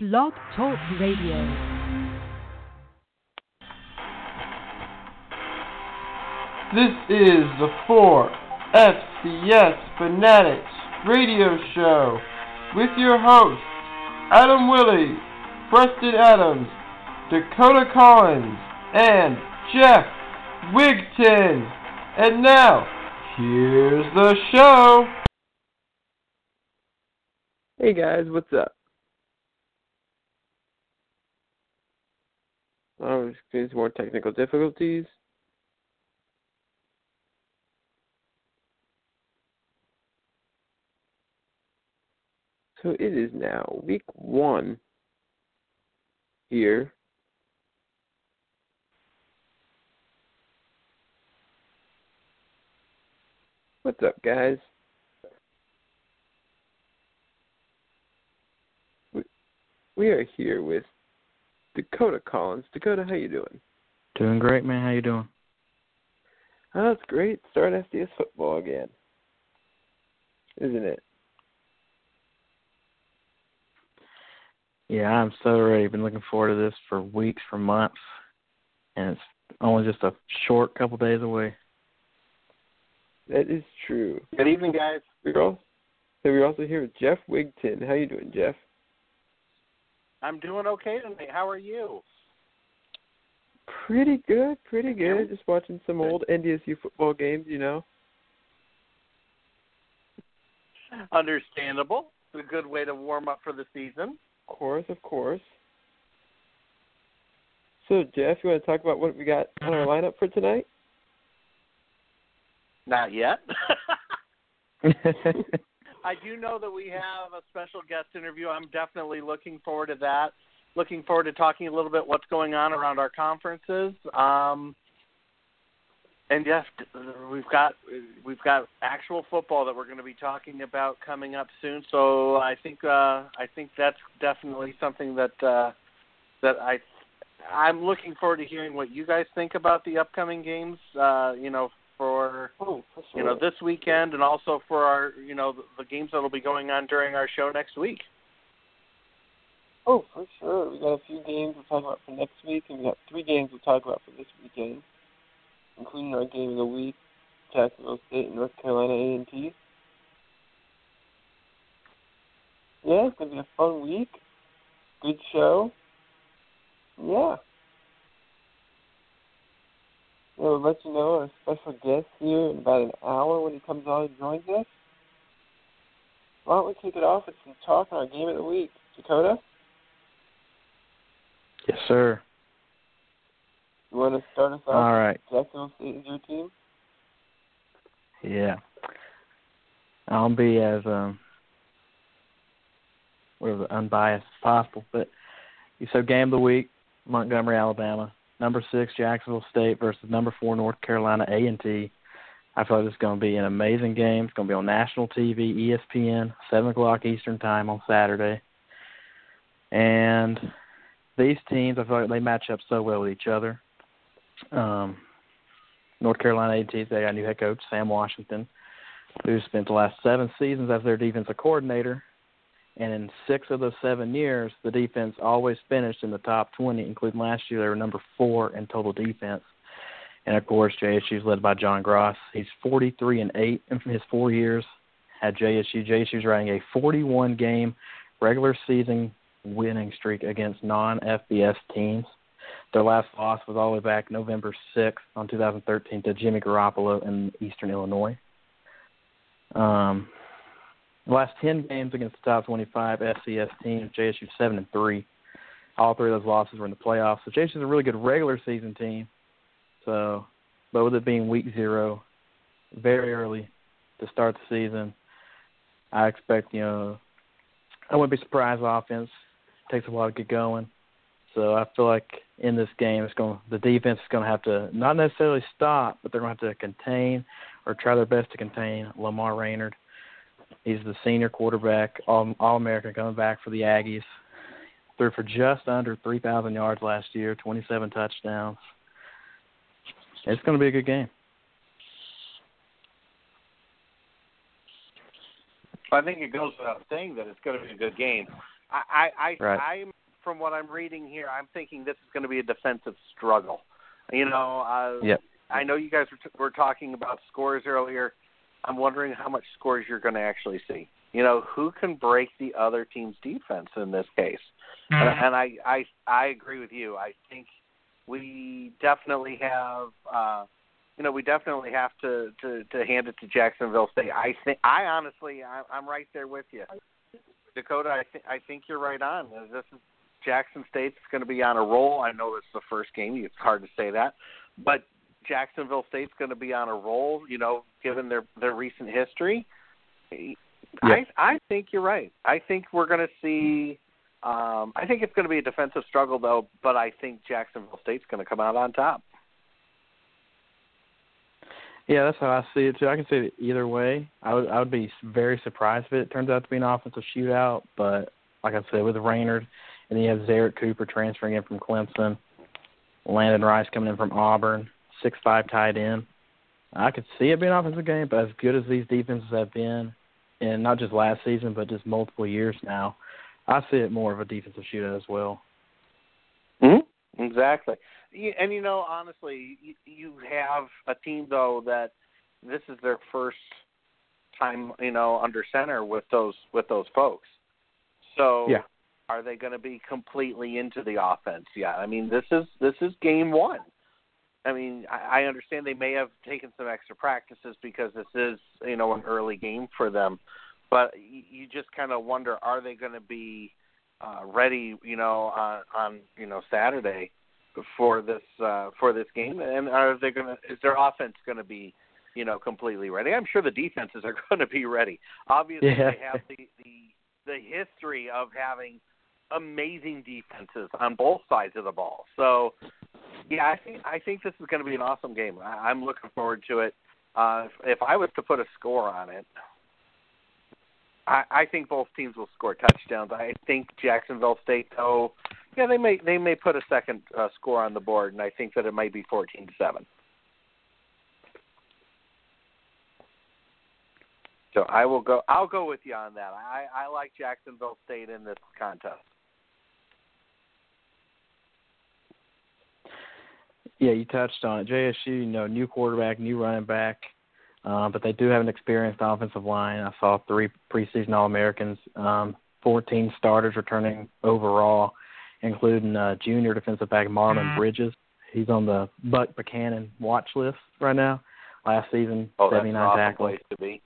Blog Talk Radio. This is the 4FCS Fanatics radio show with your hosts Adam Willie, Preston Adams, Dakota Collins, and Jeff Wigton. And now, here's the show. Hey guys, what's up? Oh, there's more technical difficulties. So it is now week one here. What's up, guys? We are here with Dakota Collins. Dakota, how you doing? Doing great, man. How you doing? Oh, that's great. Start SDS football again, isn't it? Yeah, I'm so ready. Been looking forward to this for weeks, for months, and it's only just a short couple days away. That is true. Good evening, guys. We're also, so we're also here with Jeff Wigton. How you doing, Jeff? I'm doing okay tonight. How are you? Pretty good, pretty good. Yeah. Just watching some old NDSU football games, you know. Understandable. It's a good way to warm up for the season. Of course, of course. So, Jeff, you want to talk about what we got on our mm-hmm. lineup for tonight? Not yet. I do know that we have a special guest interview. I'm definitely looking forward to that. Looking forward to talking a little bit what's going on around our conferences. Um, and yes, we've got we've got actual football that we're going to be talking about coming up soon. So I think uh, I think that's definitely something that uh, that I I'm looking forward to hearing what you guys think about the upcoming games. Uh, you know, for oh, you know this weekend and also for our you know the, the games that will be going on during our show next week. Oh, for sure. We got a few games we'll talk about for next week, and we got three games we'll talk about for this weekend, including our game of the week, Jacksonville State and North Carolina A and T. Yeah, it's gonna be a fun week. Good show. Yeah. We'll let you know our special guest here in about an hour when he comes on and joins us. Why don't we kick it off with some talk on our game of the week? Dakota, yes, sir. you want to start us off? All right. Jacksonville State is your team? Yeah. I'll be as um whatever unbiased as possible. But so game of the week, Montgomery, Alabama. Number six, Jacksonville State versus number four, North Carolina A and T. I feel like this is going to be an amazing game. It's going to be on national TV, ESPN, seven o'clock Eastern time on Saturday. And these teams, I feel like they match up so well with each other. Um, North Carolina A and T, they got a new head coach, Sam Washington, who spent the last seven seasons as their defensive coordinator. And in six of those seven years, the defense always finished in the top 20, including last year. They were number four in total defense. And of course, JSU is led by John Grass. He's 43 and 8 in his four years at JSU. JSU's riding a 41 game regular season winning streak against non FBS teams. Their last loss was all the way back November 6th on 2013 to Jimmy Garoppolo in Eastern Illinois. Um, the last 10 games against the top 25 FCS teams, JSU 7 and 3. All three of those losses were in the playoffs. So JSU's a really good regular season team. So, but with it being week zero, very early to start the season, I expect, you know, I wouldn't be surprised offense takes a while to get going. So I feel like in this game, it's going the defense is going to have to not necessarily stop, but they're going to have to contain or try their best to contain Lamar Raynard. He's the senior quarterback, all all American coming back for the Aggies. Threw for just under 3,000 yards last year, 27 touchdowns. It's going to be a good game. I think it goes without saying that it's going to be a good game. I, I, Right. I'm from what I'm reading here, I'm thinking this is going to be a defensive struggle. You know, uh, Yep. I know you guys were, t- were talking about scores earlier. I'm wondering how much scores you're going to actually see. You know, who can break the other team's defense in this case? And, and I, I, I agree with you. I think we definitely have. uh you know, we definitely have to to to hand it to Jacksonville State. I think I honestly, I, I'm right there with you, Dakota. I think I think you're right on. This is Jackson State's going to be on a roll. I know it's the first game. It's hard to say that, but Jacksonville State's going to be on a roll. You know, given their their recent history. I I think you're right. I think we're going to see. Um, I think it's going to be a defensive struggle though, but I think Jacksonville State's going to come out on top. Yeah, that's how I see it too. I can see it either way. I would I would be very surprised if it turns out to be an offensive shootout. But like I said, with Raynard, and then you have Zerrick Cooper transferring in from Clemson, Landon Rice coming in from Auburn, six five tight end. I could see it being an offensive game, but as good as these defenses have been, and not just last season, but just multiple years now, I see it more of a defensive shootout as well. Mm-hmm. Exactly. And you know, honestly, you, you have a team though that this is their first time, you know, under center with those with those folks. So, Yeah. are they going to be completely into the offense? Yeah. I mean, this is this is game one. I mean, I, I understand they may have taken some extra practices because this is, you know, an early game for them. But you, you just kind of wonder, are they going to be uh, ready, you know, on, on you know Saturday for this uh, for this game, and are they going to? Is their offense going to be, you know, completely ready? I'm sure the defenses are going to be ready. Obviously, Yeah. they have the, the the history of having amazing defenses on both sides of the ball. So, yeah, I think I think this is going to be an awesome game. I, I'm looking forward to it. Uh, if, I was to put a score on it, I, I think both teams will score touchdowns. I think Jacksonville State, though, yeah, they may they may put a second uh, score on the board, and I think that it might be fourteen to seven. So I will go. I'll go with you on that. I, I like Jacksonville State in this contest. Yeah, you touched on it. JSU, you know, new quarterback, new running back, uh, but they do have an experienced offensive line. I saw three preseason All Americans, um, 14 starters returning overall, including uh, junior defensive back Marlon Bridges. He's on the Buck Buchanan watch list right now. Last season, Oh, that's an 79 awesome tackles. place to be.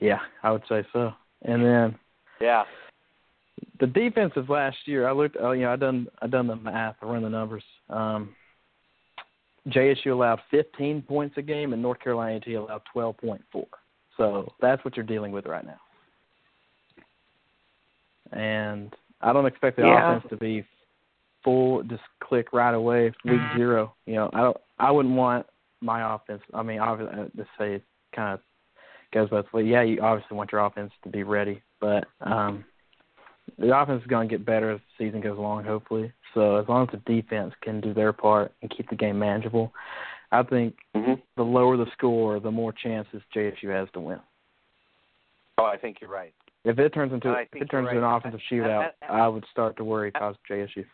Yeah, I would say so. And then Yeah. the defenses last year, I looked. Oh, you know, I done I done the math. I run the numbers. Um, JSU allowed 15 points a game, and North Carolina A&T allowed 12.4. So that's what you're dealing with right now. And I don't expect the Yeah. offense to be full, just click right away, week zero. You know, I don't. I wouldn't want my offense. I mean, obviously, uh, let's say it kind of goes both ways. Yeah, you obviously want your offense to be ready, but um, the offense is going to get better as the season goes along, hopefully. So as long as the defense can do their part and keep the game manageable, I think hmm the lower the score, the more chances JSU has to win. Oh, I think you're right. If it turns into I if it turns you're into an right. offensive shootout, and- I would start to worry about I JSU.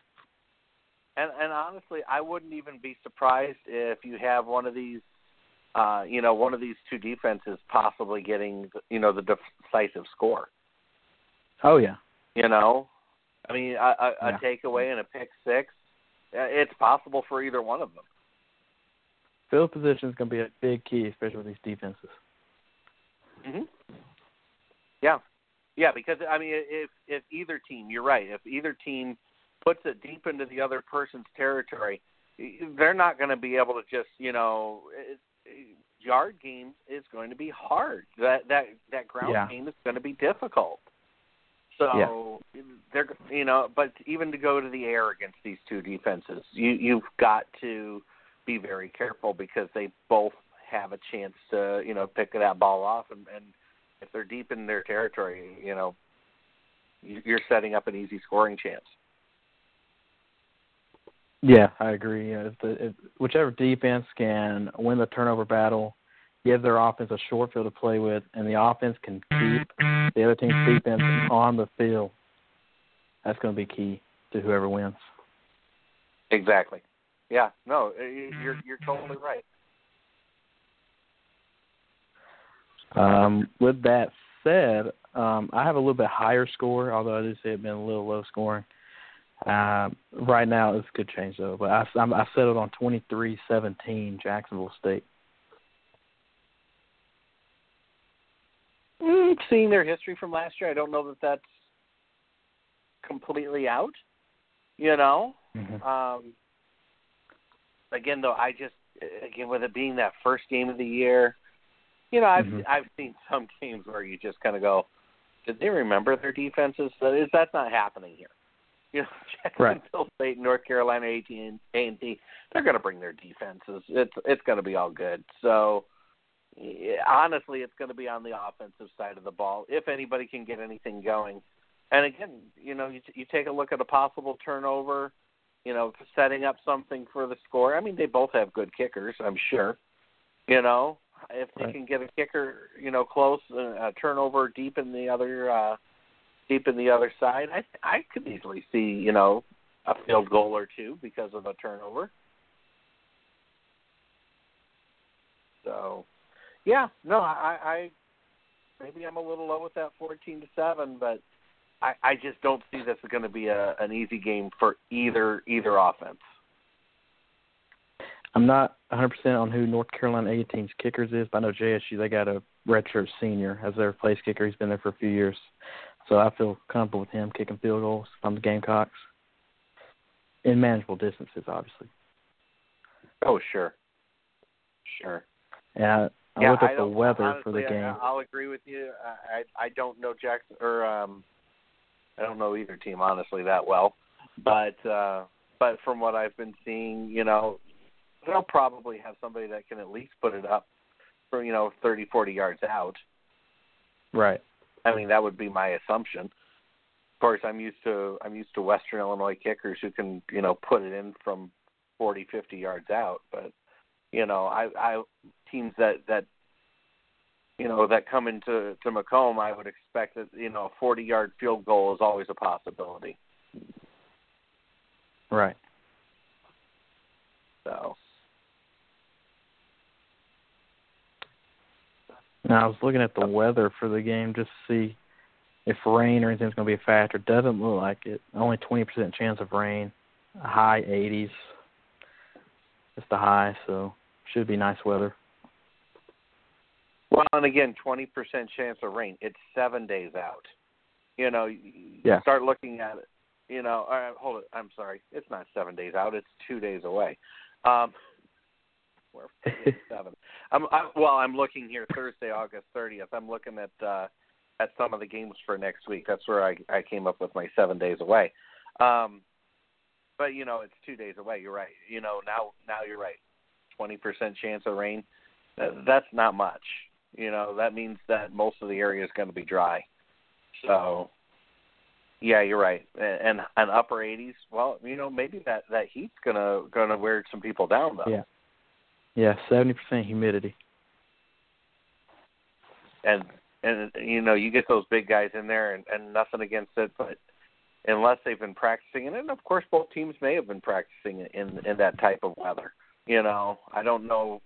And and honestly, I wouldn't even be surprised if you have one of these, uh, you know, one of these two defenses possibly getting, you know, the decisive score. Oh yeah, You know, I mean, a, a, a Yeah. takeaway and a pick six, uh, it's possible for either one of them. field position is going to be a big key, especially with these defenses. hmm Yeah, yeah, because I mean, if if either team, you're right. If either team puts it deep into the other person's territory, they're not going to be able to just, you know, it, yard game is going to be hard. That that that ground Yeah. game is going to be difficult. So they're you know, but even to go to the air against these two defenses, you you've got to be very careful because they both have a chance to you know pick that ball off, and, and if they're deep in their territory, you know, you- you're setting up an easy scoring chance. Yeah, I agree. You know, if the, if whichever defense can win the turnover battle, give their offense a short field to play with, and the offense can keep the other team's defense on the field, that's going to be key to whoever wins. Exactly. Yeah. No, you're you're totally right. Um, with that said, um, I have a little bit higher score, although I do say it's been a little low scoring. Um, right now, this could change though, but I, I'm, I settled on 23-17 Jacksonville State. Seeing their history from last year, I don't know that that's completely out. You know, mm-hmm. um, again though, I just again with it being that first game of the year, you know, I've mm-hmm. I've seen some games where you just kind of go, did they remember their defenses? That is that's not happening here. You know, Jacksonville right. State, North Carolina, A and T, they're going to bring their defenses. It's it's going to be all good. So honestly, it's going to be on the offensive side of the ball if anybody can get anything going. And again, you know, you, you take a look at a possible turnover, you know, setting up something for the score. I mean, they both have good kickers, I'm sure. You know, if they right. can get a kicker, you know, close, uh, a turnover deep in the other, uh, deep in the other side, I I could easily see, you know, a field goal or two because of a turnover. So, yeah, no, I, I maybe I'm a little low with that 14 to seven, but I, I just don't see this is going to be a, an easy game for either either offense. I'm not 100% on who North Carolina A&T's kickers is, but I know JSU they got a redshirt senior as their place kicker. He's been there for a few years, so I feel comfortable with him kicking field goals from the Gamecocks in manageable distances, obviously. Oh sure, sure. And I, I yeah, look the weather honestly, for the game. I, I'll agree with you. I I, I don't know Jackson or um, I don't know either team honestly that well, but uh, but from what I've been seeing, you know, they'll probably have somebody that can at least put it up for you know thirty forty yards out. Right. I mean that would be my assumption. Of course, I'm used to I'm used to Western Illinois kickers who can you know put it in from forty fifty yards out, but you know I I teams that that you know that come into to Macomb, I would expect that you know a forty yard field goal is always a possibility. Right. So Now I was looking at the weather for the game just to see if rain or anything's going to be a factor. Doesn't look like it. Only 20% chance of rain. High 80s. Just the high, so should be nice weather. Well, and again, 20% chance of rain. It's seven days out. You know, you Yeah. start looking at it. You know, all right, hold it. I'm sorry. It's not seven days out. It's two days away. Um, we're seven. I'm, I, well, I'm looking here Thursday, August 30th. I'm looking at uh, at some of the games for next week. That's where I I came up with my seven days away. Um, but you know, it's two days away. You're right. You know, now now you're right. Twenty percent chance of rain. Uh, that's not much. You know, that means that most of the area is going to be dry. So, yeah, you're right. And and upper 80s. Well, you know, maybe that that heat's gonna gonna wear some people down though. Yeah. Yeah, 70% humidity. And and you know, you get those big guys in there, and and nothing against it, but unless they've been practicing, and of course both teams may have been practicing in in that type of weather. You know, I don't know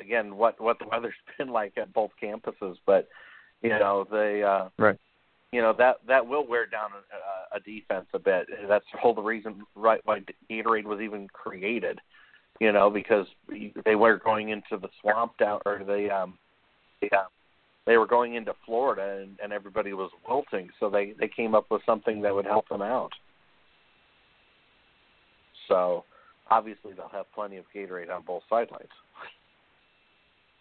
again what what the weather's been like at both campuses, but you know they uh, right. You know that that will wear down a, a defense a bit. That's the whole the reason right why Gatorade was even created. You know because they were going into the swamp down or the um yeah they were going into Florida and, and everybody was wilting, so they they came up with something that would help them out. So obviously they'll have plenty of Gatorade on both sidelines.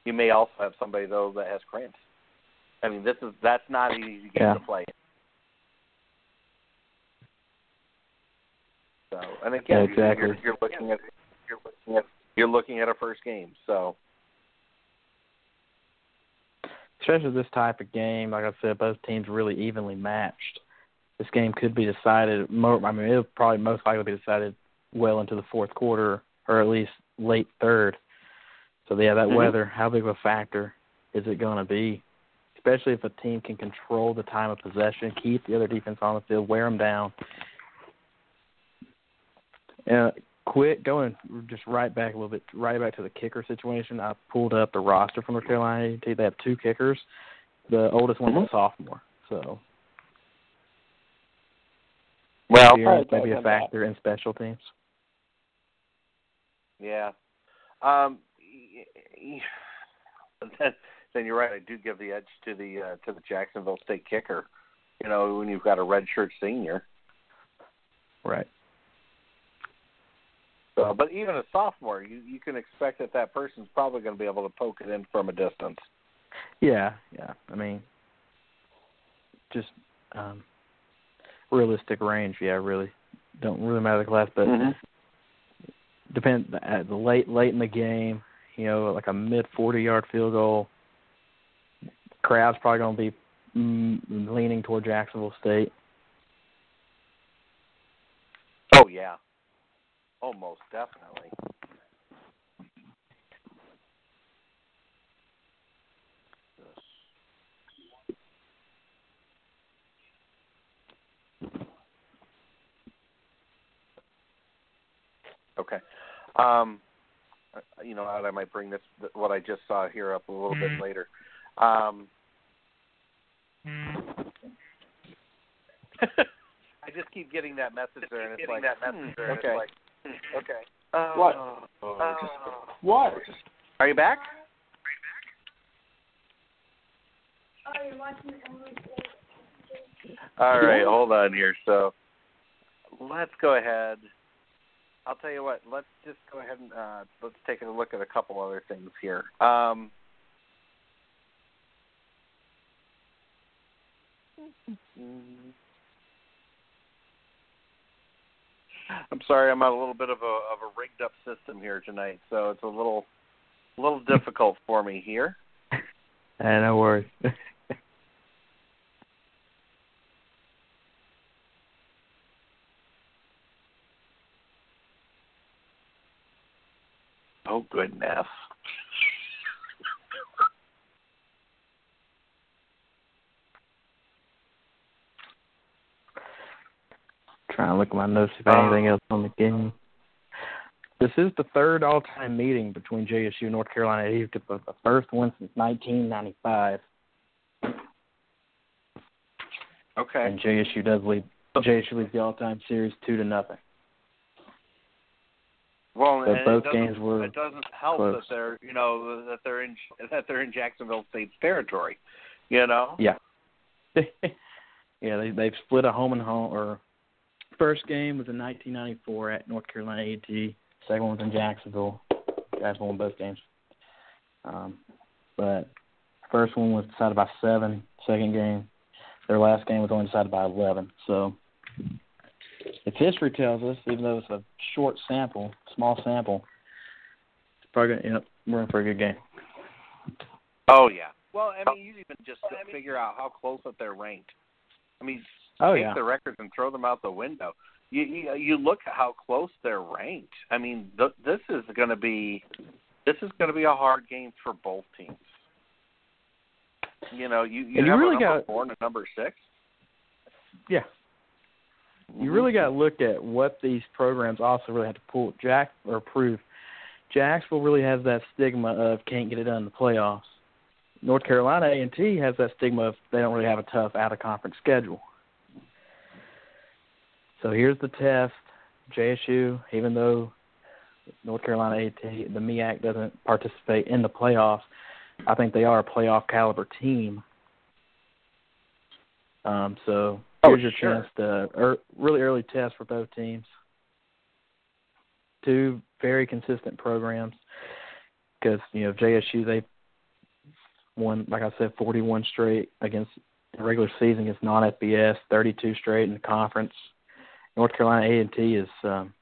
You may also have somebody though that has cramps. I mean, this is that's not an easy game yeah. to play. So, and again, yeah, exactly. you're, you're looking at you're looking at you're looking at a first game. So, especially this type of game, like I said, both teams really evenly matched. This game could be decided. More, I mean, it'll probably most likely be decided well into the fourth quarter, or at least late third. So yeah, that mm-hmm. weather, how big of a factor is it going to be? especially if a team can control the time of possession, keep the other defense on the field, wear them down. Uh, quick going just right back a little bit, right back to the kicker situation. I pulled up the roster from North Carolina A&T. They have two kickers. The oldest one's Mhm. a sophomore, so Well, experience maybe a factor in special teams. Yeah. Um. Then, then you're right. I do give the edge to the uh, to the Jacksonville State kicker. You know, when you've got a redshirt senior. Right. So, but even a sophomore, you you can expect that that person's probably going to be able to poke it in from a distance. Yeah, yeah. I mean, just um realistic range. Yeah, really don't really matter the class, but Mhm. depend at the late late in the game. You know, like a mid forty yard field goal. Crowd's probably going to be mm, leaning toward Jacksonville State. Oh yeah. Oh, most definitely. Okay. Um, you know, I might bring this what I just saw here up a little bit later. Um, I just keep getting that message there, and it's like, that hmm, okay, okay. Uh, What? oh, What? Are you back? All right, hold on here. So let's go ahead. I'll tell you what. Let's just go ahead and uh, let's take a look at a couple other things here. Um, I'm sorry, I'm on a little bit of a of a rigged up system here tonight, so it's a little a little difficult for me here. And no worries. Oh goodness. Trying to look at my notes if Uh, anything else on the game. This is the third all-time meeting between JSU and North Carolina A&T, but the first one since 1995. Okay. And JSU does lead. JSU leads the all-time series two to nothing. Well, But both doesn't- games were It doesn't help close. that they're you know that they're in that they're in Jacksonville State's territory. You know. Yeah. yeah, they they've split a home and home or first game was in 1994 at North Carolina A&T. Second one was in Jacksonville. Guys won both games. Um, but first one was decided by seven. Second game, their last game was only decided by 11. So, if history tells us, even though it's a short sample, small sample, it's probably gonna, you know, we're in for a good game. Oh yeah. Well, I mean, you even just figure out how close that they're ranked. I mean, Oh take yeah. the records and throw them out the window. You you, you look at how close they're ranked. I mean, th- this is going to be this is going to be a hard game for both teams. You know, you you, And you have really a number got- four and a number six. Yeah. You really got to look at what these programs also really have to pull Jack or prove. Jacksonville really has that stigma of can't get it done in the playoffs. North Carolina A and T has that stigma of they don't really have a tough out of conference schedule. So here's the test. JSU, even though North Carolina A and T, the MEAC doesn't participate in the playoffs, I think they are a playoff caliber team. Um, so Oh, here's your sure. chance to er, really early test for both teams. Two very consistent programs because you know JSU they won like I said 41 straight against the regular season against non-FBS, 32 straight in the conference. North Carolina A and T is um,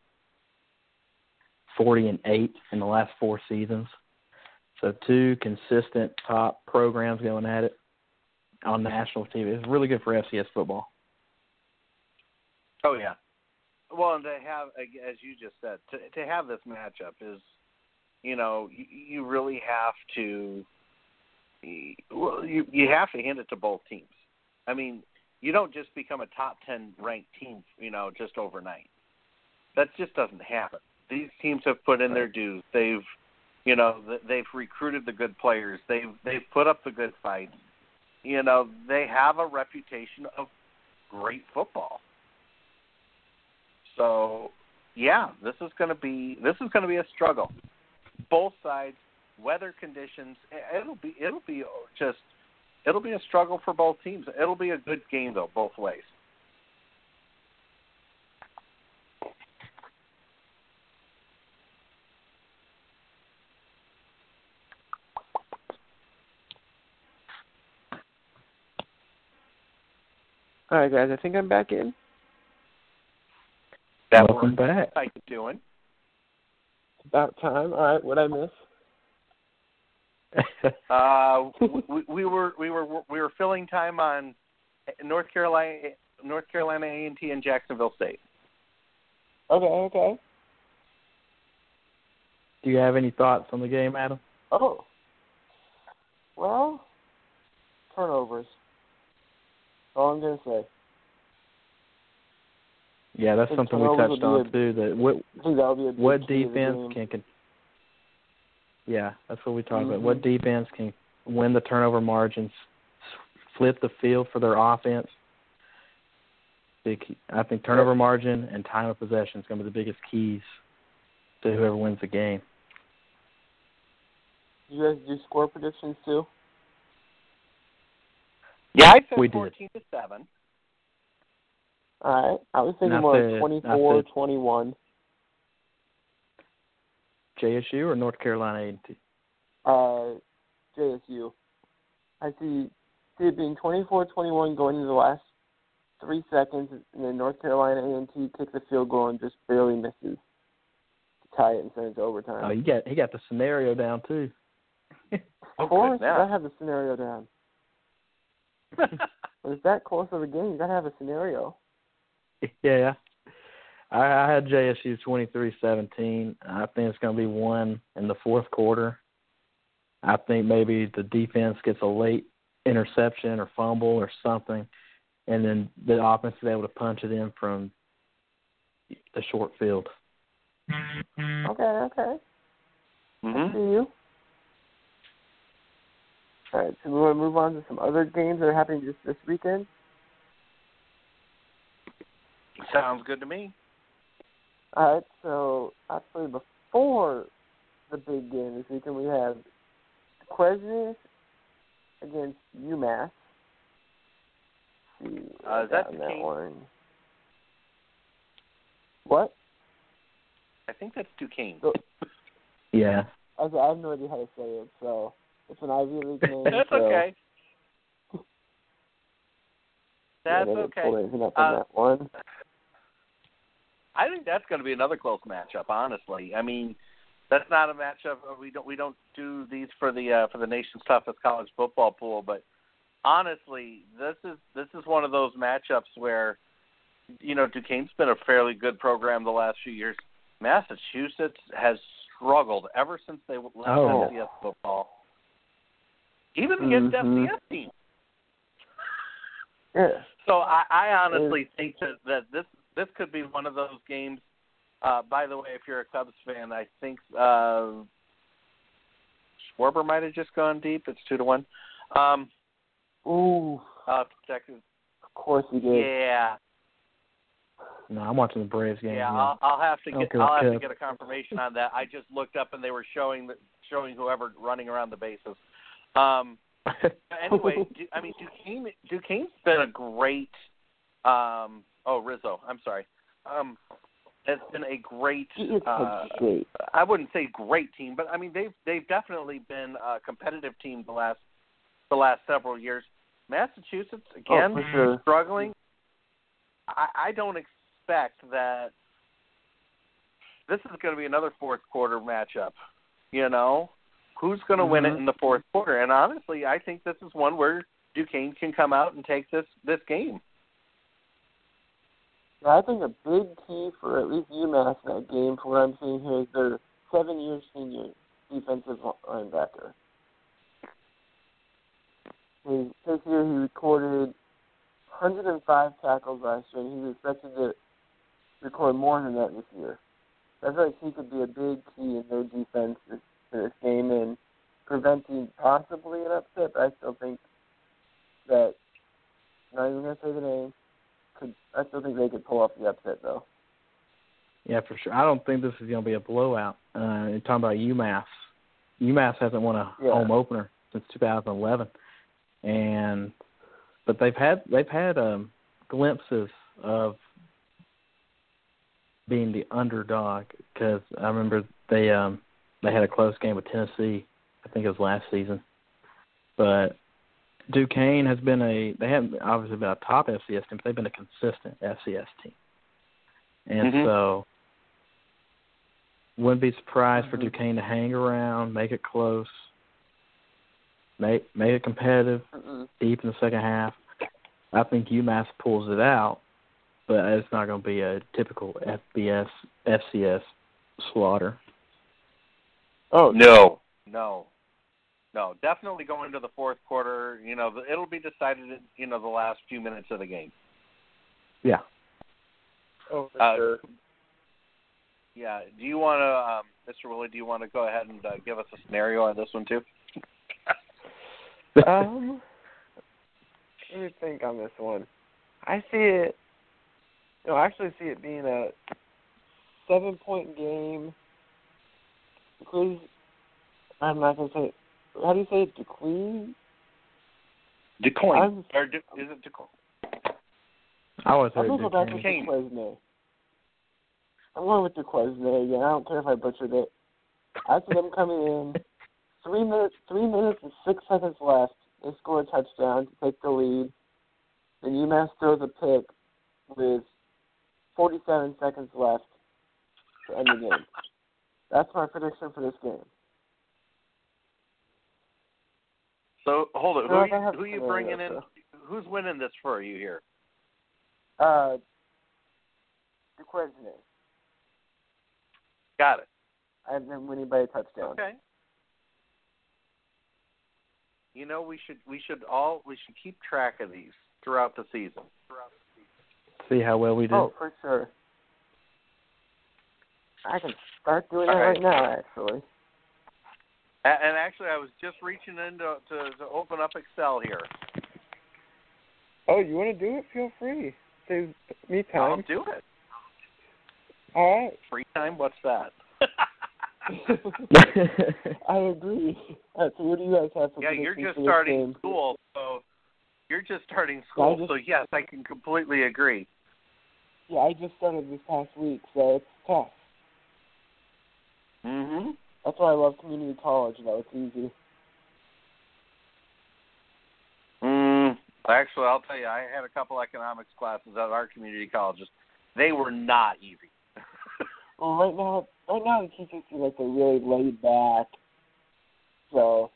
40 and eight in the last four seasons. So two consistent top programs going at it on national TV. It's really good for FCS football. Oh yeah. Well, and to have, as you just said, to to have this matchup is, you know, you, you really have to well, you you have to hand it to both teams. I mean, you don't just become a top ten ranked team, you know, just overnight. That just doesn't happen. These teams have put in their dues. They've, you know, they've recruited the good players. They've they've put up the good fights. You know, they have a reputation of great football. So, yeah, this is going to be this is going to be a struggle. Both sides, weather conditions, eh, it'll be it'll be just it'll be a struggle for both teams. It'll be a good game though, both ways. All right, guys. I think I'm back in. That Welcome works. back. How you doing? About time. All right. What I miss? Uh, we, we were we were we were filling time on North Carolina North Carolina A and T and Jacksonville State. Okay. Okay. Do you have any thoughts on the game, Adam? Oh. Well, turnovers. All I'm gonna say. Yeah, that's think something we touched on be too. That what that'll be a what key to the defense can, can yeah, that's what we talked about. Mhm. What defense can win the turnover margins, flip the field for their offense. Big. I think turnover margin and time of possession is going to be the biggest keys to whoever wins the game. You guys do score predictions too? Yeah, I said We did. fourteen to seven. All right. I was thinking Not more the- like 24, the- 21. JSU or North Carolina A&T? Uh, JSU. I see, see it being 24-21 going into the last three seconds, and then North Carolina A&T kicks a field goal and just barely misses to tie it and send it to overtime. Oh, he got he got the scenario down too. of course, good you gotta have the scenario down. When it's that close of a game, you gotta have a scenario. yeah. I, I had JSU twenty three seventeen. I think it's going to be one in the fourth quarter. I think maybe the defense gets a late interception or fumble or something, and then the offense is able to punch it in from the short field. Okay, okay. I hmm see you. All right, so we want to move on to some other games that are happening just this weekend. Sounds good to me. All right, so actually before the big game this weekend, we have Queznes against UMass. Let's see, Uh, is that on the that game? one? What? I think that's Duquesne. So- Yeah. I, I have no idea how to say it, so it's an Ivy League name. That's so okay. That's they didn't okay. pull anything up on Uh, that one. I think that's going to be another close matchup. Honestly, I mean, that's not a matchup. We don't we don't do these for the uh, for the nation's toughest college football pool. But honestly, this is this is one of those matchups where, you know, Duquesne's been a fairly good program the last few years. Massachusetts has struggled ever since they left Oh. FCS football. Even against Mhm. FCS teams. Yeah. So I, I honestly think that, that this this could be one of those games. Uh, by the way, if you're a Cubs fan, I think uh, Schwarber might have just gone deep. It's two to one. Um, Ooh, I'll check. of course he did. Yeah, No, I'm watching the Braves game. yeah. I'll, I'll have to get I'll have to get a confirmation on that. I just looked up and they were showing the, showing whoever running around the bases. Um, anyway, I mean Duquesne Duquesne's been a great um oh Rizzo, I'm sorry. Um has been a great uh, shape. I wouldn't say great team, but I mean they've they've definitely been a competitive team the last the last several years. Massachusetts again Oh, sure. struggling. I, I don't expect that this is going to be another fourth quarter matchup. You know, who's going to win it Mhm. in the fourth quarter? And honestly, I think this is one where Duquesne can come out and take this this game. I think a big key for at least UMass in that game, from what I'm seeing here, is their seven-year senior defensive linebacker. his this year he recorded 105 tackles last year, and he's expected to record more than that this year. I feel like he could be a big key in their defense for this game and preventing possibly an upset. But I still think that not even gonna say the name. Could I still think they could pull off the upset though? Yeah, for sure. I don't think this is going to be a blowout. Uh, you're talking about UMass. UMass hasn't won a Yeah. home opener since 2011, and but they've had they've had um, glimpses of being the underdog because I remember they um they had a close game with Tennessee. I think it was last season, but Duquesne has been a they haven't obviously been a top FCS team, but they've been a consistent FCS team, and Mhm. so wouldn't be surprised for Mhm. Duquesne to hang around, make it close, make make it competitive Mm-mm. deep in the second half. I think UMass pulls it out, but it's not going to be a typical FBS FCS slaughter. Oh No, no, no. Definitely going into the fourth quarter. You know, it'll be decided in you know the last few minutes of the game. Yeah. Oh, for Uh, sure. Yeah. Do you want to, um, Mr. Willie? Do you want to go ahead and uh, give us a scenario on this one too? Um, let me think on this one. I see it. No, I actually see it being a seven-point game. Because I'm not gonna say. How do you say it? DeQueen? Duquesne. I'm- Or Du- is it Duquesne? I always I'm heard gonna go back with Duquesne. Duquesne. I'm going with DeQuesne again. I don't care if I butchered it. I see them coming in. Three minutes, three minutes and six seconds left. They score a touchdown to take the lead. Then UMass throws a pick with 47 seconds left to end the game. That's my prediction for this game. So hold it. Who, are you, who are you bringing in? Who's winning this for you here? Uh, DeQuesne. Got it. I have them winning by a touchdown. Okay. You know, we should we should all we should keep track of these throughout the season. See how well we do. Oh, for sure. I can start doing All that right. right now, actually. And actually, I was just reaching in to to, to open up Excel here. Oh, you want to do it? Feel free. Saves me I'll time. do it. All right. Free time? What's that? I agree. Right, so what do you guys have for yeah, you're just starting game? school, so you're just starting school. just- So yes, I can completely agree. Yeah, I just started this past week, so it's tough. Mhm. That's why I love community college, though. It's easy. Mm, actually, I'll tell you, I had a couple economics classes at our community colleges. They were not easy. Well, right now, right now the teachers feel like they're really laid back. So,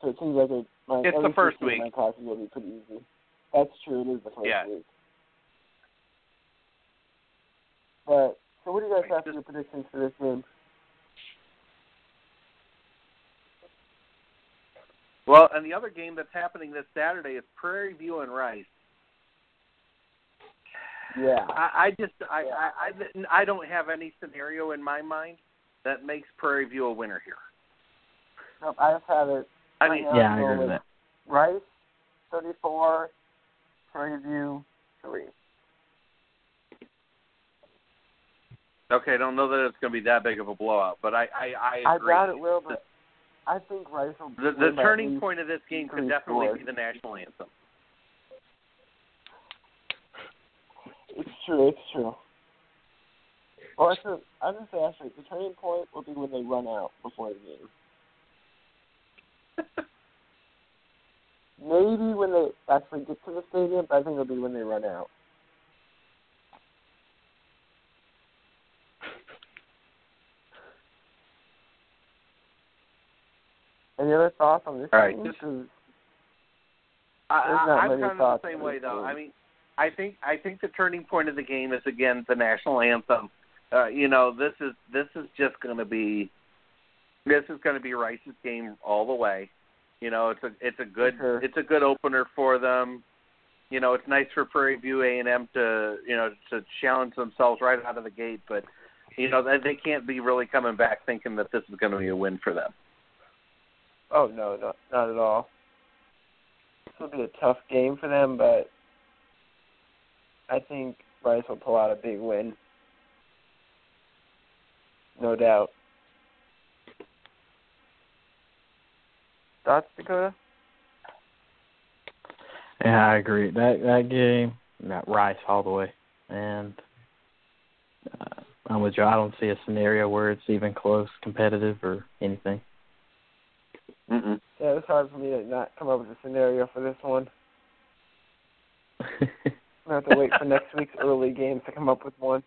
so it seems like it, my, It's the first week week. My classes will be pretty easy. That's true. It is the first Yeah. week. But so, what do you guys have for your predictions for this game? Well, and the other game that's happening this Saturday is Prairie View and Rice. Yeah. I, I just I, I I I don't have any scenario in my mind that makes Prairie View a winner here. Nope, I just have it. I mean, yeah, I'm I going agree with with that. Rice, thirty-four. Prairie View, three. okay, I don't know that it's going to be that big of a blowout, but I I, I agree. I doubt it will, but I think Rice will. the the win by at turning point of this game could definitely scores. be the national anthem. It's true. It's true. Well, actually, I'm gonna say actually, the turning point will be when they run out before the game. Maybe when they actually get to the stadium, but I think it'll be when they run out. Any other thoughts on this? All right, just- 'Cause I, There's I, not I'm kind of the same way though. I mean, I think I think the turning point of the game is again the national anthem. Uh, you know, this is this is just going to be this is going to be Rice's game all the way. You know, it's a it's a good Sure. it's a good opener for them. You know, it's nice for Prairie View A and M to you know to challenge themselves right out of the gate, but you know they, they can't be really coming back thinking that this is going to be a win for them. Oh no, not not at all. This will be a tough game for them, but I think Rice will pull out a big win. No doubt. Thoughts, Dakota? Yeah, I agree. That that game, that Rice all the way, and uh, I'm with you. I don't see a scenario where it's even close, competitive, or anything. Mm-mm. Yeah, it's hard for me to not come up with a scenario for this one. I have to wait for next week's early games to come up with one.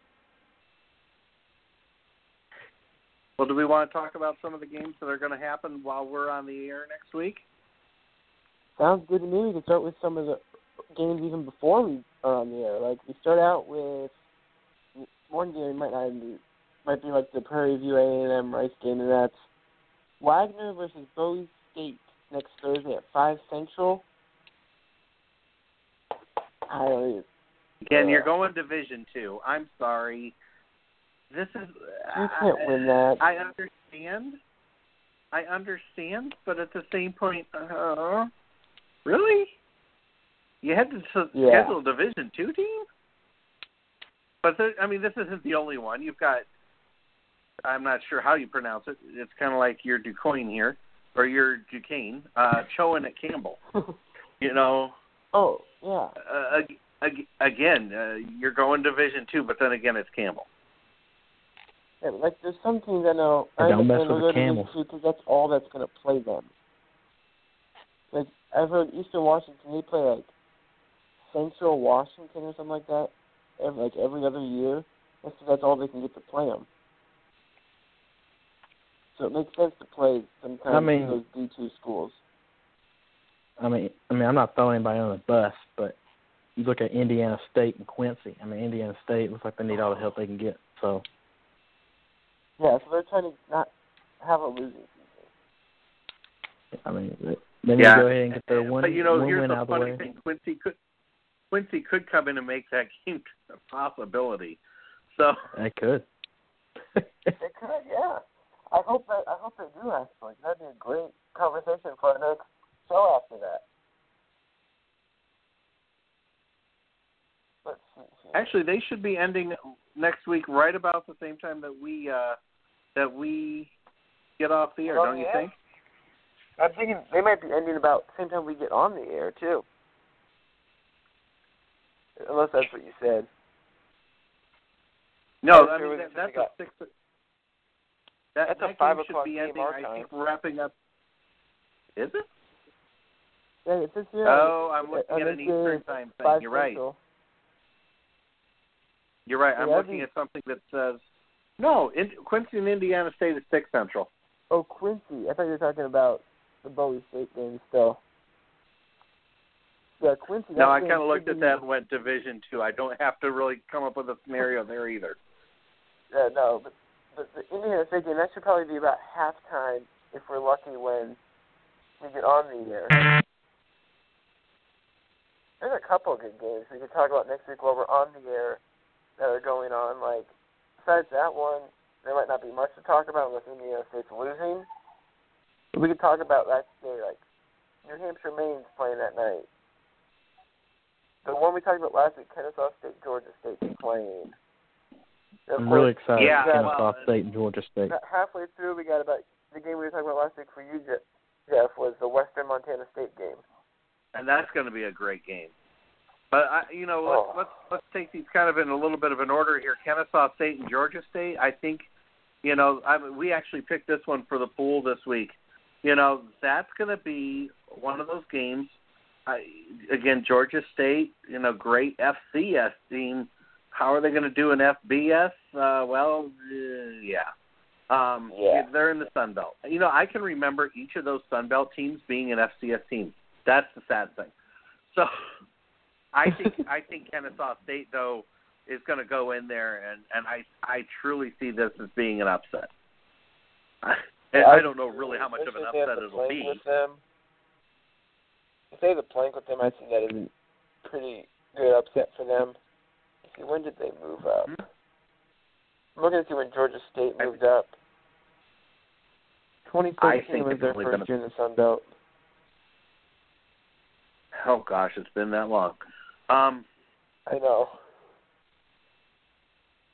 Well, do we want to talk about some of the games that are going to happen while we're on the air next week? Sounds good to me. We can start with some of the games even before we are on the air. Like we start out with one game might not be might be like the Prairie View A and M Rice game, and that's Wagner versus Bowie State next Thursday at five Central. I don't. Again, you're Yeah. going Division Two. I'm sorry. This is You can't I, win that. I understand. I understand, but at the same point, uh, really, you had to Yeah. schedule a Division Two team. But there, I mean, this isn't the only one. You've got. I'm not sure how you pronounce it. It's kind of like your Duquesne here, or your Duquesne, uh, Chowan at Campbell. You know, oh yeah. uh, ag- ag- again, uh, you're going Division Two, but then again, it's Campbell. Yeah, like there's some teams I know. I Don't mess with the they're because that's all that's going to play them. Like I've heard Eastern Washington, they play like Central Washington or something like that. Every, like every other year, that's that's all they can get to play them. So it makes sense to play sometimes I mean- those D two schools. I mean, I mean, I'm not throwing anybody on the bus, but you look at Indiana State and Quincy. I mean, Indiana State looks like they need all the help they can get. So Yeah, so they're trying to not have a losing season. I mean, they they need Yeah. to go ahead and get their one, but you know, one here's the out of the funny thing: Quincy could Quincy could come in and make that game a possibility. So They could. They could, yeah. I hope that I hope they do actually. That'd be a great conversation for our next show after that. Let's see. actually, they should be ending next week right about the same time that we uh that we get off the air, don't you yeah. think? I'm thinking they might be ending about the same time we get on the air too. Unless that's what you said. No, I mean that, that's a six. That, That's a five game should o'clock be game ending. our I time. think wrapping up. Is it? Yeah, it says here. Oh, I'm uh, looking at this an is Eastern time thing. You're right. Central. You're right. I'm Yeah, looking at something that says no. In, Quincy and Indiana State is six central. Oh, Quincy. I thought you were talking about the Bowie State game still. Yeah, Quincy. No, I kind of looked at that and went Division Two. I don't have to really come up with a scenario there either. Yeah, no, but, the Indiana State game that should probably be about halftime if we're lucky when we get on the air. There's a couple of good games we could talk about next week while we're on the air that are going on. Like besides that one, there might not be much to talk about unless Indiana State's losing. But we could talk about that day, like New Hampshire, Maine's playing that night. The one we talked about last week, Kennesaw State, Georgia State's playing. And of I'm really excited Yeah, for Kennesaw well, State and Georgia State. about halfway through, we got about the game we were talking about last week for you, Jeff, was the Western Montana State game. and that's going to be a great game. But I, you know, let's Oh. let's let's take these kind of in a little bit of an order here. Kennesaw State and Georgia State. I think, you know, I we actually picked this one for the pool this week. You know, that's going to be one of those games. I, again, Georgia State, you know, great FCS team. How are they going to do an FBS? Uh, well, uh, yeah. Um, Yeah. they're in the Sun Belt. You know, I can remember each of those Sun Belt teams being an FCS team. That's the sad thing. So, I think I think Kennesaw State though is going to go in there and and I I truly see this as being an upset. And I don't know really how much of an Especially if they have upset it'll be. With them. if they have the plank with them, I see that as a pretty good upset for them. See, when did they move up? Hmm? I'm looking to see when Georgia State I- moved up. I 2013 was their first gonna- year in the Sun Belt. Oh gosh, it's been that long. Um. I know.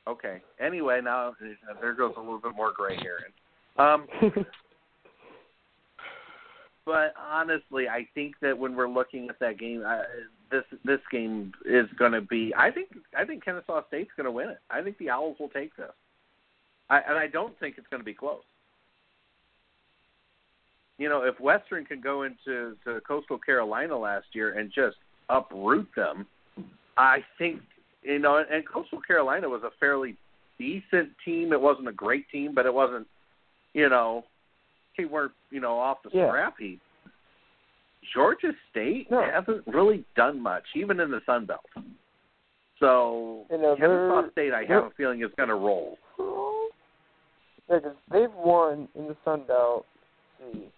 Okay. Anyway, now uh, there goes a little bit more gray hair. Um. But honestly, I think that when we're looking at that game, I, this this game is going to be. I think I think Kennesaw State's going to win it. I think the Owls will take this, I, and I don't think it's going to be close. You know, if Western can go into to Coastal Carolina last year and just uproot them, I think you know. And Coastal Carolina was a fairly decent team. It wasn't a great team, but it wasn't. You know, they weren't you know off the Yeah. scrap heap. Georgia State No. hasn't really done much, even in the Sun Belt. So Kennesaw State, I have a feeling is going to roll. Yeah, 'cause they've won in the Sun Belt. let's see,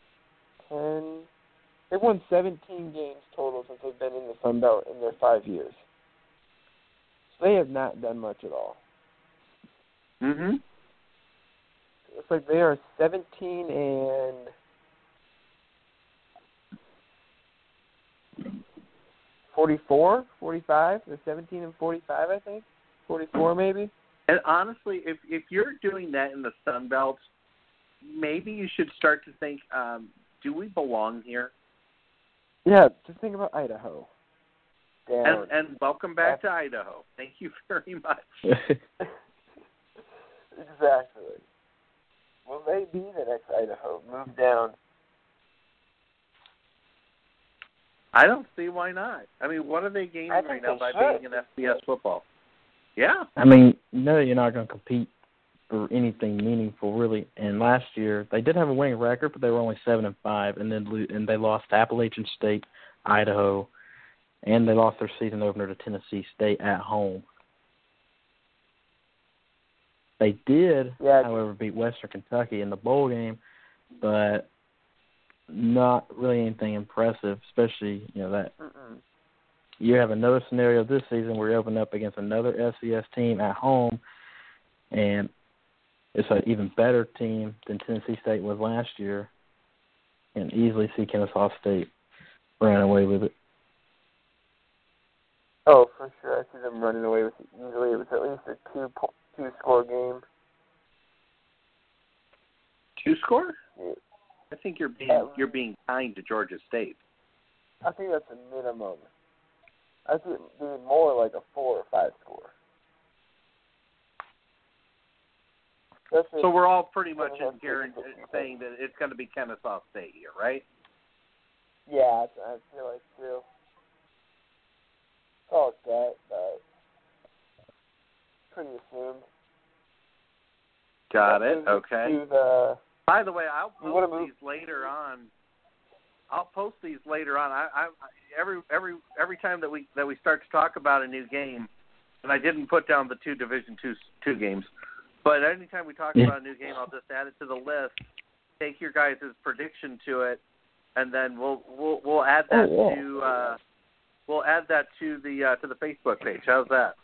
ten. They've won 17 games total since they've been in the Sun Belt in their five years. So they have not done much at all. Mm-hmm. It's like they are 17 and forty-four, forty-five. They're 17 and 45, I think. 44 maybe. And honestly, if if you're doing that in the Sun Belt, maybe you should start to think: um, Do we belong here? Yeah, just think about Idaho. And and welcome back to Idaho. Thank you very much. exactly. Will they be the next Idaho? Move down. I don't see why not. I mean, what are they gaining I think right now by should. being in FBS football? Yeah. I mean, no, you're not going to compete for anything meaningful, really. And last year they did have a winning record, but they were only seven and five, and then lo- and they lost to Appalachian State, Idaho, and they lost their season opener to Tennessee State at home. They did, Yeah. however, beat Western Kentucky in the bowl game, but not really anything impressive. Especially, you know that Mm-mm. you have another scenario this season where you open up against another FCS team at home, and it's an even better team than Tennessee State was last year, and easily see Kennesaw State running away with it. Oh, for sure. I see them running away with it easily. It was at least a two po- two score game. Two score? I think you're being Yeah. you're being kind to Georgia State. I think that's a minimum. I see it being more like a four or five score. So we're all pretty much in here saying that it's going to be Kennesaw State here, right? Yeah, I, I feel like too. Oh, that, but pretty assumed. Got it. Okay. The, By the way, I'll You wanna post these later on. I'll post these later on. I, I every every every time that we that we start to talk about a new game, and I didn't put down the two Division two two games, but anytime we talk Yeah. about a new game, I'll just add it to the list. Take your guys' prediction to it, and then we'll we'll we'll add that Oh, yeah. to uh, we'll add that to the uh, to the Facebook page. How's that?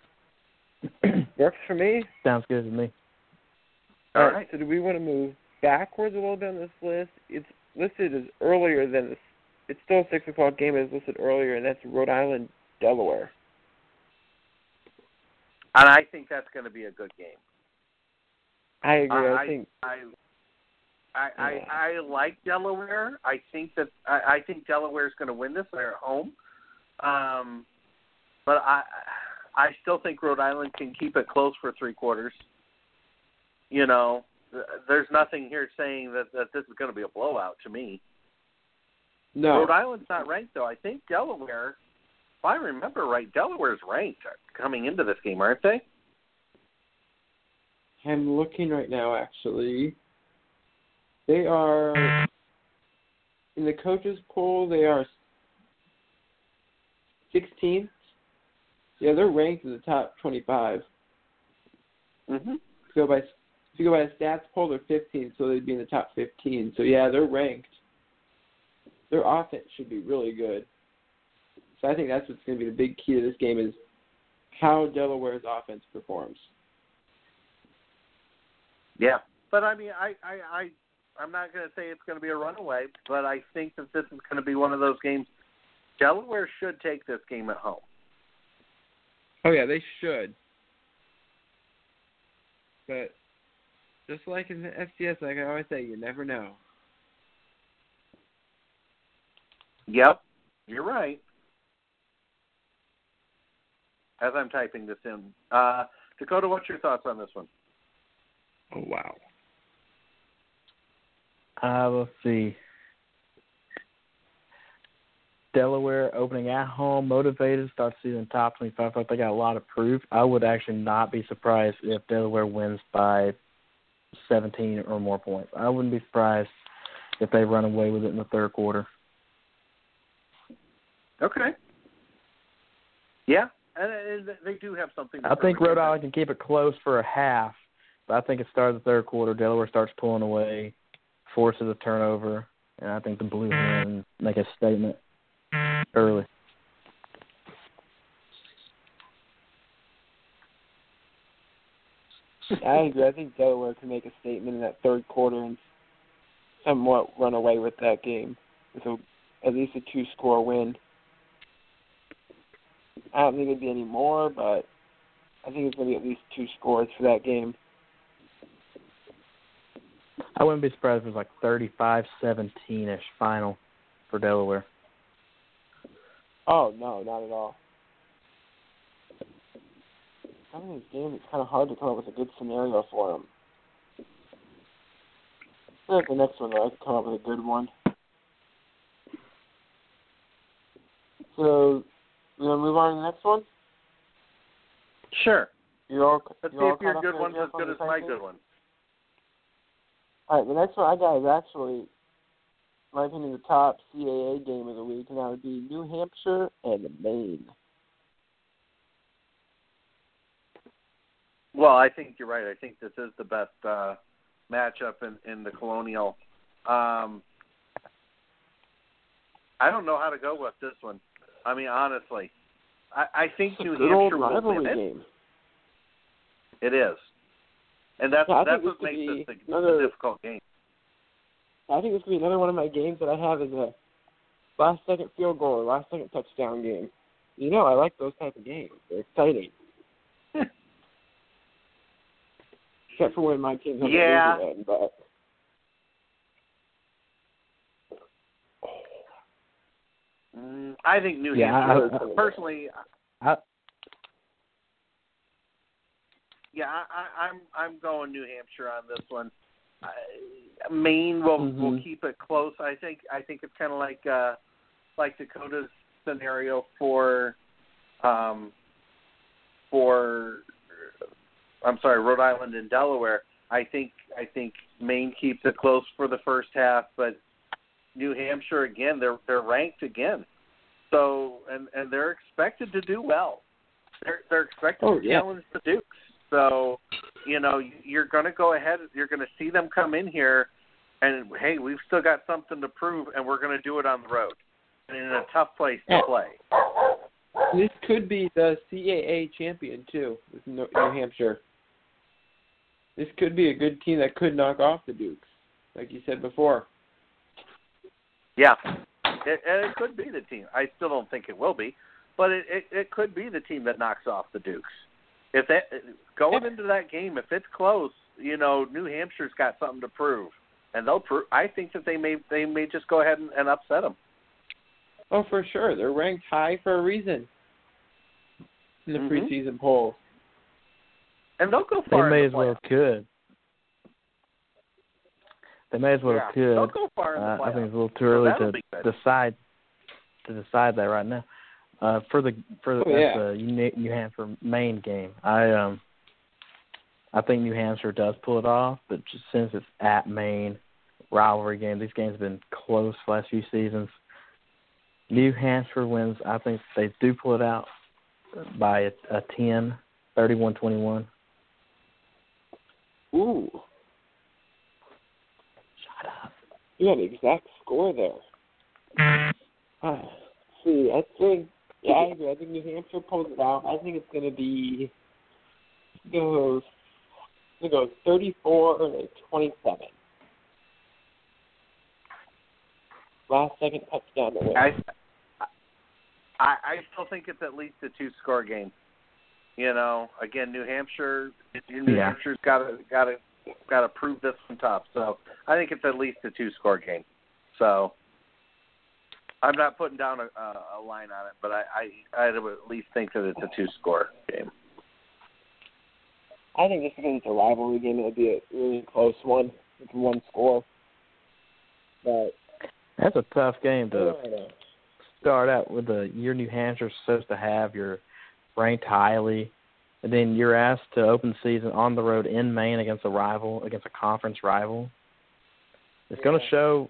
works for me. Sounds good to me. All All right. right. So do we want to move backwards a little bit on this list? It's listed as earlier than this. It's still a six o'clock game, but it's listed earlier, and that's Rhode Island, Delaware. And I think that's going to be a good game. I agree. I, I think I I, I I like Delaware. I think that I, I think Delaware is going to win this. They're at home, um, but I I still think Rhode Island can keep it close for three quarters. You know, there's nothing here saying that that this is going to be a blowout to me. no. Rhode Island's not ranked though. I think Delaware, if I remember right, Delaware's ranked coming into this game, aren't they? I'm looking right now. Actually, they are in the coaches poll. They are 16th. Yeah, they're ranked in the top 25. Mm-hmm. If you go by if you go by the stats poll, they're 15, so they'd be in the top 15. So yeah, they're ranked. Their offense should be really good. So I think that's what's going to be the big key to this game is how Delaware's offense performs. Yeah, but I mean, I I, I I'm not going to say it's going to be a runaway, but I think that this is going to be one of those games. Delaware should take this game at home. Oh yeah, they should. But just like in the FCS, like I always say, you never know. Yep, you're right. As I'm typing this in, uh, Dakota, what's your thoughts on this one? Oh wow. Uh, let's see. Delaware opening at home, motivated, start season top 25. I think they got a lot of proof. I would actually not be surprised if Delaware wins by 17 or more points. I wouldn't be surprised if they run away with it in the third quarter. Okay. Yeah, and, they do have something. I think Rhode Island can keep it close for a half, but I think it starts the third quarter. Delaware starts pulling away, forces a turnover, and I think the Blue Hen make a statement early. I agree. I think Delaware can make a statement in that third quarter and somewhat run away with that game with a, at least a two score win. I don't think it'd be any more, but I think it's going to be at least two scores for that game. I wouldn't be surprised if it was like 35-17 ish final for Delaware. Oh no, not at all. Some of these games, it's kind of hard to come up with a good scenario for them. I feel like the next one, though, I can come up with a good one. So, we want to move on to the next one? Sure. You're all, Let's you're see all if your good one's as good the as my Titans? good one. All right, the next one I got is actually, in my opinion, the top CAA game of the week, and that would be New Hampshire and Maine. Well, I think you're right. I think this is the best uh, matchup in, in the Colonial. Um, I don't know how to go with this one. I mean, honestly, I, I think It's New Hampshire will win it. game. It is, and that's Yeah, that's what makes this a, another- a difficult game. I think this could be another one of my games that I have as a last second field goal or last second touchdown game. You know, I like those type of games. They're exciting. Except for when my team has Yeah. a loser end, but Mm, I think New Yeah, Hampshire. I- personally, I, yeah, I, I, I'm I'm going New Hampshire on this one. I, Maine will will Mhm. keep it close. I think I think it's kind of like uh, like Dakota's scenario for um, for I'm sorry, Rhode Island and Delaware. I think I think Maine keeps it close for the first half, but New Hampshire again, they're they're ranked again. So and and they're expected to do well. They're they're expected Oh, to yeah. challenge the Dukes. So, you know, you're going to go ahead. You're going to see them come in here, and hey, we've still got something to prove, and we're going to do it on the road, and in a tough place to play. this could be the CAA champion too, with New Hampshire. This could be a good team that could knock off the Dukes, like you said before. Yeah, it, and it could be the team. I still don't think it will be, but it, it it could be the team that knocks off the Dukes. If that going into that game, if it's close, you know, New Hampshire's got something to prove, and they'll prove. I think that they may they may just go ahead and, and upset them. Oh, for sure. They're ranked high for a reason in the Mhm. preseason polls. and they'll go far. they may in as the well could. They may as well yeah, could. They'll go far in the Uh, I think it's a little too early that'll to decide to decide that right now. Uh, for the for the, Oh, yeah. the New, New Hampshire Maine game, I um I think New Hampshire does pull it off, but just since it's at Maine, rivalry game, these games have been close last few seasons. New Hampshire wins. I think they do pull it out by a, a 10, 31-21. Ooh, Shut up. you got an exact score there. Ah, see, I think Yeah, I agree. I think New Hampshire pulls it out. I think it's going to be goes it goes 34 to 27. Last second touchdown to win. I, I I still think it's at least a two score game. You know, again, New Hampshire, New Yeah. Hampshire's got to got to got to prove this one tough. So I think it's at least a two score game. So I'm not putting down a, a, a line on it, but I I I would at least think that it's a two score game. I think just because it's a rivalry game, it'll be a really close one with one score. But That's a tough game to I know. start out with the year New Hampshire's supposed to have. You're ranked highly, and then you're asked to open the season on the road in Maine against a rival, against a conference rival. It's going to show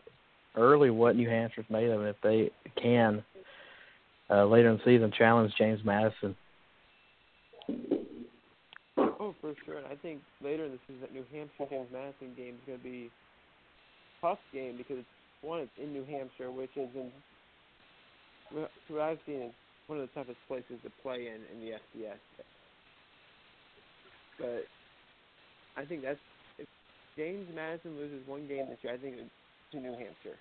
early what New Hampshire's made of, and if they can uh, later in the season challenge James Madison. Oh, for sure. And I think later in the season, that New Hampshire James Madison game is going to be a tough game because it's one, it's in New Hampshire, which is in wh- what I've seen is one of the toughest places to play in in the FCS. But I think that's if James Madison loses one game this year, I think it's to New Hampshire.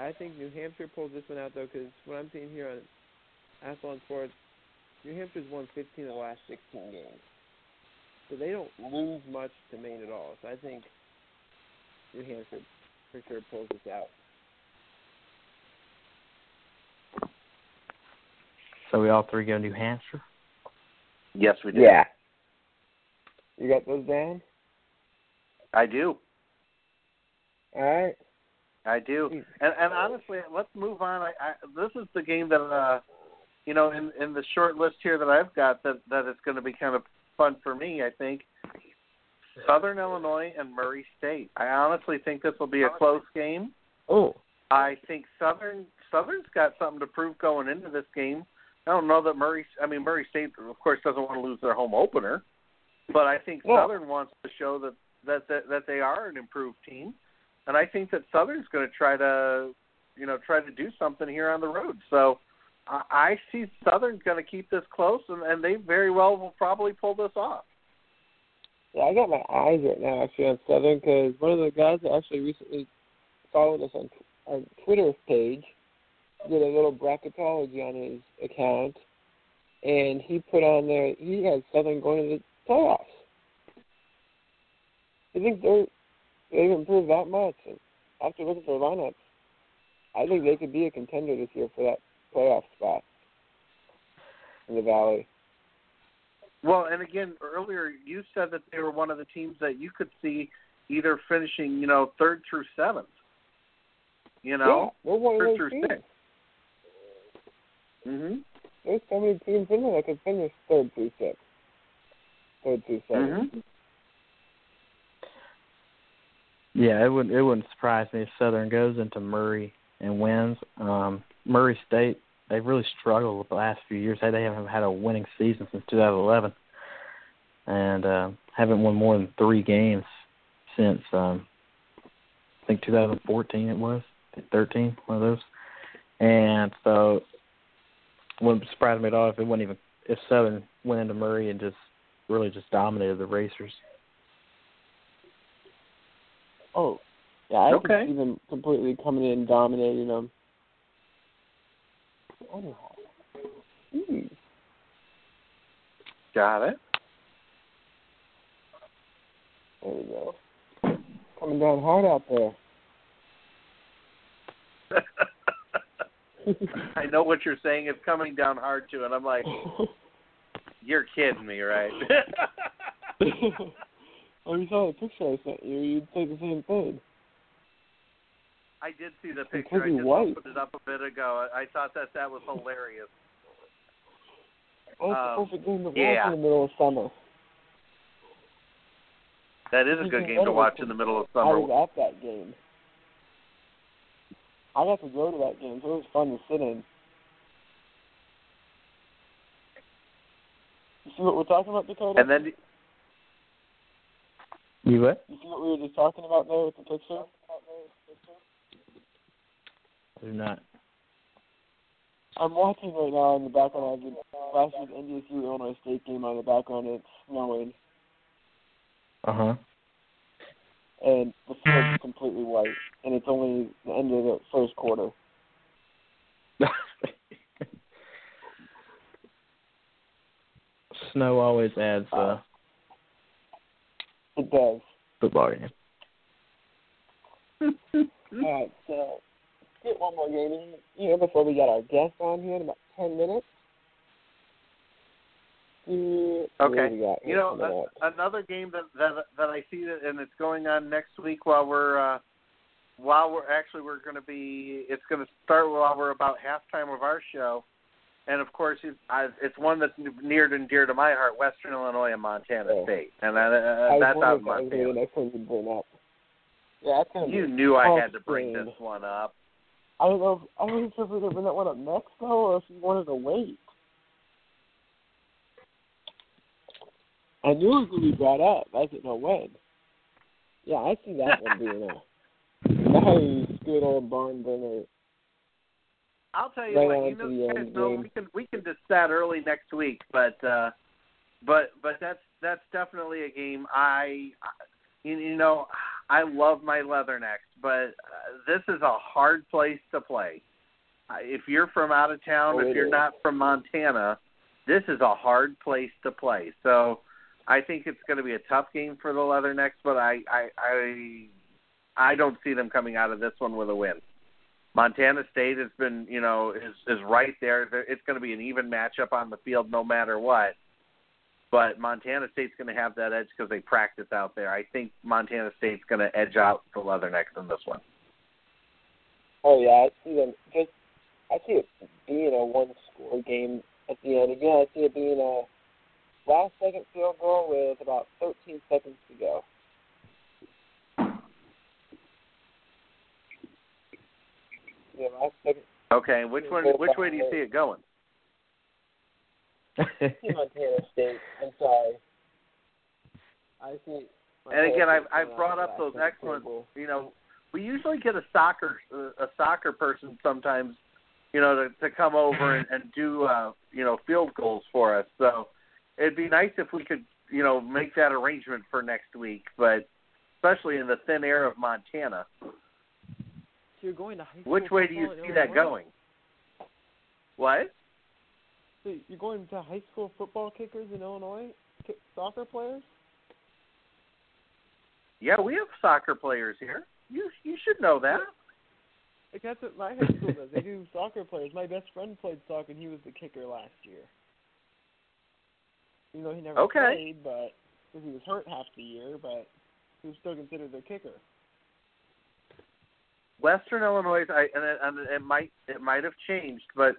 I think New Hampshire pulls this one out though, because what I'm seeing here on Athlon Sports, New Hampshire's won 15 of the last 16 games, so they don't lose much to Maine at all. So I think New Hampshire for sure pulls this out. So we all three go New Hampshire. Yes, we do. Yeah. You got those down? I do. All right. I do. And and honestly, let's move on. I, I this is the game that uh you know, in in the short list here that I've got that that is going to be kind of fun for me, I think. Southern Illinois and Murray State. I honestly think this will be a close game. Oh, I think Southern Southern's got something to prove going into this game. I don't know that Murray. I mean, Murray State, of course, doesn't want to lose their home opener, but I think Yeah. Southern wants to show that that that, that they are an improved team, and I think that Southern's going to try to, you know, try to do something here on the road. So I, see Southern's going to keep this close, and, and they very well will probably pull this off. yeah. I got my eyes right now actually on Southern because one of the guys that actually recently followed us on our Twitter page did a little bracketology on his account, and he put on there he has Southern going to the playoffs. I think they're they've improved that much. And after looking for lineups, I think they could be a contender this year for that playoff spot in the Valley. Well, and again, earlier you said that they were one of the teams that you could see either finishing, you know, third through seventh. You know, yeah, we're one third through teams. sixth. Mhm. There's so many teams in there that could finish third through six. Third through 7 Mhm. Yeah, it wouldn't it wouldn't surprise me if Southern goes into Murray and wins. Um, Murray State they've really struggled the last few years. They they haven't had a winning season since 2011, and uh, haven't won more than three games since um, I think 2014 it was 13 one of those. And so wouldn't surprise me at all if it wouldn't even if Southern went into Murray and just really just dominated the Racers. Oh, yeah, I Okay. could see them completely coming in and dominating them. Oh. Hmm. Got it. There we go. Coming down hard out there. I know what you're saying. It's coming down hard too, and I'm like, you're kidding me, right? oh, you saw the picture I sent you. You'd say the same thing. I did see the picture. I just white. opened it up a bit ago. I thought that that was hilarious. Oh, it's Um, a perfect game to watch yeah. in the middle of summer. That is a good game to watch in the middle of summer. I was at that game. I got to go to that game, so it was fun to sit in. You see what we're talking about, Dakota? And then, You what? You see what we were just talking about there with the picture? I do not. I'm watching right now in the background. I the last year's NDSU Illinois State game on the background. It's snowing, Uh huh. and the field is completely white, and it's only the end of the first quarter. Snow always adds uh It does. football game. All right, so let's get one more game in here before we get our guest on here in about ten minutes. Okay. You know, coming a, another game that that that I see that, and it's going on next week while we're uh, while we're actually we're going to be. It's going to start while we're about halftime of our show, and of course it's I, it's one that's near and dear to my heart: Western Illinois and Montana Yeah. State, and that, uh, that's out wondering in if that was Montana. the next one you'd bring up. Yeah, You knew I had to bring this one up. I don't know. If, I wasn't sure if we were gonna bring that one up next though, or if you wanted to wait. I knew it was gonna be brought up. I didn't know when. Yeah, I see that one being a nice, good old barn burner. I'll tell you Right what, you know, you guys know we can we can decide early next week, but uh, but but that's that's definitely a game I, you, you know I love my Leathernecks, but uh, this is a hard place to play. If you're from out of town, Oh, if you're is. not from Montana, this is a hard place to play. So I think it's going to be a tough game for the Leathernecks, but I I I, I don't see them coming out of this one with a win. Montana State has been, you know, is is right there. It's going to be an even matchup on the field no matter what. But Montana State's going to have that edge because they practice out there. I think Montana State's going to edge out the Leathernecks in this one. Oh yeah, I see them. Just I see it being a one-score game at the end. Again, I see it being a last-second field goal with about 13 seconds to go. Yeah, last second. Okay, which one? Which way do you see it going? Montana State. I'm sorry. I see. And again, I've I've brought up those excellent. You know, we usually get a soccer a soccer person sometimes, you know, to to come over and, and do uh, you know field goals for us. So it'd be nice if we could you know make that arrangement for next week, but especially in the thin air of Montana. You're going to high school Which way do you see that going? What? So you're going to high school football kickers in Illinois, soccer players? Yeah, we have soccer players here. You you should know that. Like that's what my high school does. They do soccer players. My best friend played soccer, and he was the kicker last year. You know, he never Okay. played, but because he was hurt half the year, but he was still considered their kicker. Western Illinois, I, and, it, and it might it might have changed, but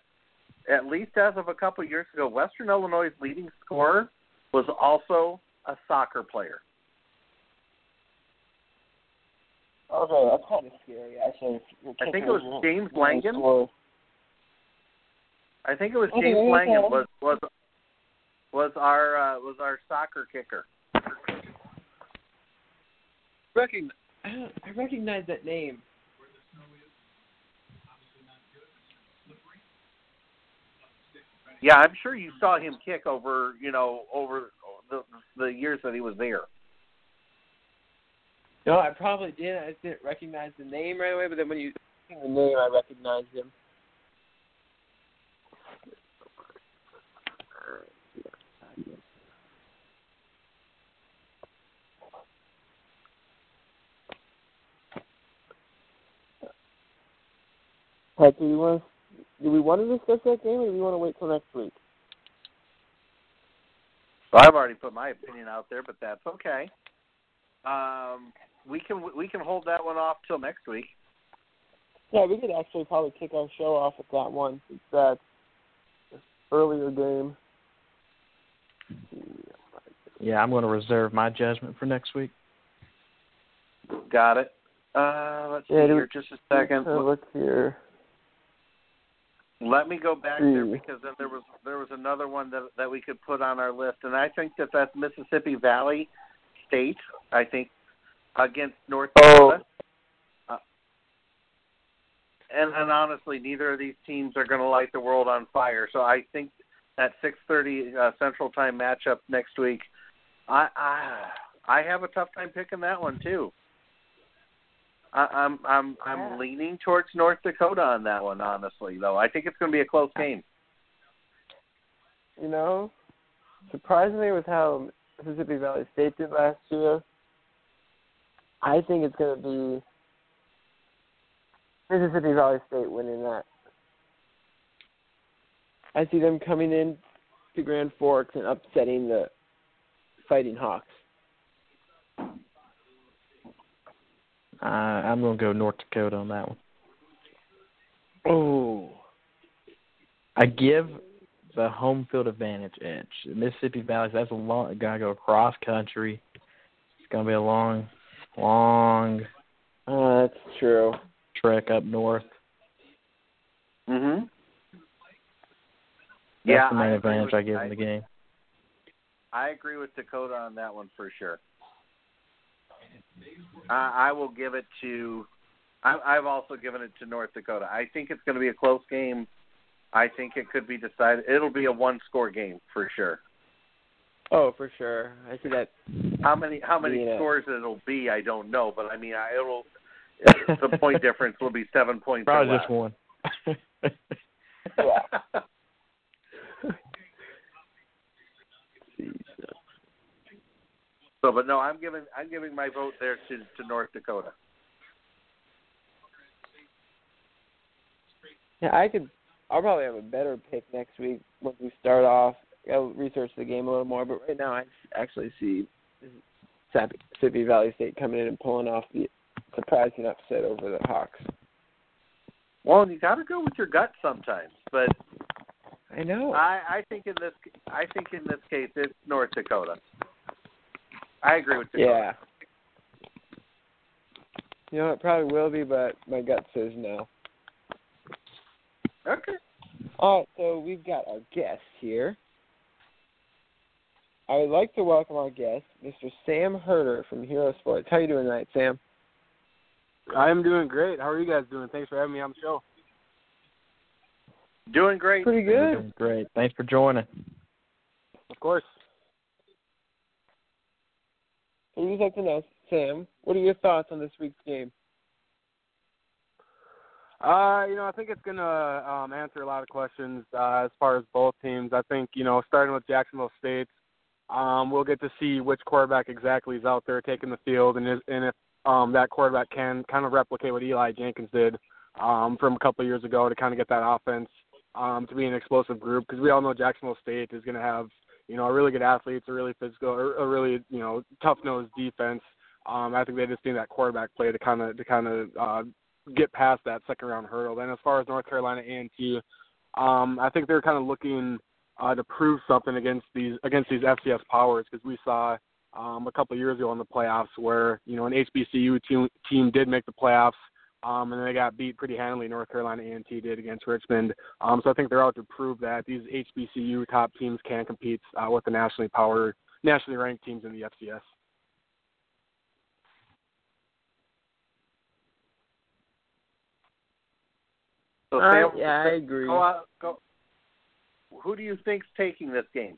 at least as of a couple of years ago, Western Illinois' leading scorer was also a soccer player. Okay, that's kind of scary, actually. I think it was James won't Langen. I think it was Okay, James okay. Langham was was was our uh, was our soccer kicker. Recogn- I recognize that name. Yeah, I'm sure you saw him kick over you know over the the years that he was there. No, I probably did. I just didn't recognize the name right away. But then when you The name, I recognized him. Pat, do we want do we want to discuss that game, or do we want to wait till next week? Well, I've already put my opinion out there, but that's okay. Um, we can we can hold that one off till next week. Yeah, we could actually probably kick our show off with that one since that's an earlier game. yeah, I'm going to reserve my judgment for next week. Got it. Uh, let's see Yeah, do- here, just a second. Let's look here. Let me go back there Hmm. because then there was there was another one that that we could put on our list, and I think that that's Mississippi Valley State. I think against North Oh. Dakota. Uh, and and honestly, neither of these teams are going to light the world on fire. So I think that 6:30 uh, Central Time matchup next week, I I I have a tough time picking that one too. I, I'm I'm I'm Yeah. leaning towards North Dakota on that one, honestly. Though I think it's going to be a close game. You know, surprisingly with how Mississippi Valley State did last year, I think it's going to be Mississippi Valley State winning that. I see them coming in to Grand Forks and upsetting the Fighting Hawks. Uh, I'm going to go North Dakota on that one. Oh, I give the home field advantage edge. Mississippi Valley, that's a long. Got to go across country. It's going to be a long, long uh, that's true. trek up north. Mm-hmm. That's yeah, the main I advantage with- I give in the game. I agree with Dakota on that one for sure. I, I will give it to. I, I've also given it to North Dakota. I think it's going to be a close game. I think it could be decided. It'll be a one-score game for sure. Oh, for sure. I see that. How many how many Yeah. scores it'll be, I don't know, but I mean, I, it'll the point difference will be seven points. Probably just one. Yeah. So, but no, I'm giving I'm giving my vote there to to North Dakota. Yeah, I could. I'll probably have a better pick next week once we start off. I'll research the game a little more, but right now I actually see Mississippi Valley State coming in and pulling off the surprising upset over the Hawks. Well, you got to go with your gut sometimes, but I know. I, I think in this I think in this case it's North Dakota. I agree with you. yeah. You know, it probably will be, but my gut says no. Okay. All right, so we've got our guest here. I would like to welcome our guest, Mr. Sam Herder from Hero Sports. How you doing tonight, Sam? I'm doing great. How are you guys doing? Thanks for having me on the show. Doing great. Pretty good. doing Great. Thanks for joining. Of course. We'd like to know, Sam, what are your thoughts on this week's game? Uh, you know, I think it's gonna um, answer a lot of questions uh, as far as both teams. I think you know, starting with Jacksonville State, um, we'll get to see which quarterback exactly is out there taking the field, and, is, and if um, that quarterback can kind of replicate what Eli Jenkins did um, from a couple of years ago to kind of get that offense um, to be an explosive group. Because we all know Jacksonville State is going to have you know a really good athletes, a really physical, a really you know tough nosed defense. Um, I think they just need that quarterback play to kind of to kind of uh, get past that second round hurdle. Then as far as North Carolina A and T, um, I think they're kind of looking uh, to prove something against these against these FCS powers because we saw um, a couple of years ago in the playoffs where you know an HBCU team, team did make the playoffs. Um, and they got beat pretty handily. North Carolina A&T did against Richmond. Um, so I think they're out to prove that these HBCU top teams can compete uh, with the nationally power, nationally ranked teams in the FCS. So Uh, yeah, I agree. Go out, go. Who do you think's taking this game?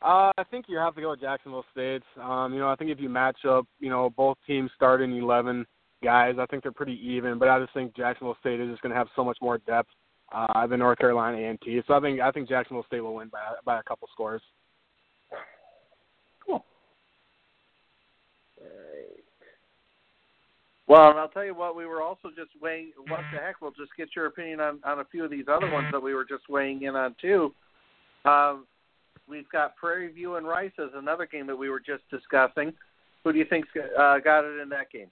Uh, I think you have to go with Jacksonville State. Um, you know, I think if you match up, you know, both teams starting eleven guys, I think they're pretty even. But I just think Jacksonville State is just going to have so much more depth uh, than North Carolina A&T. So I think I think Jacksonville State will win by by a couple scores. Cool. Well, and I'll tell you what, we were also just weighing. What the heck? We'll just get your opinion on on a few of these other ones that we were just weighing in on too. Um, we've got Prairie View and Rice as another game that we were just discussing. Who do you think's uh, got it in that game?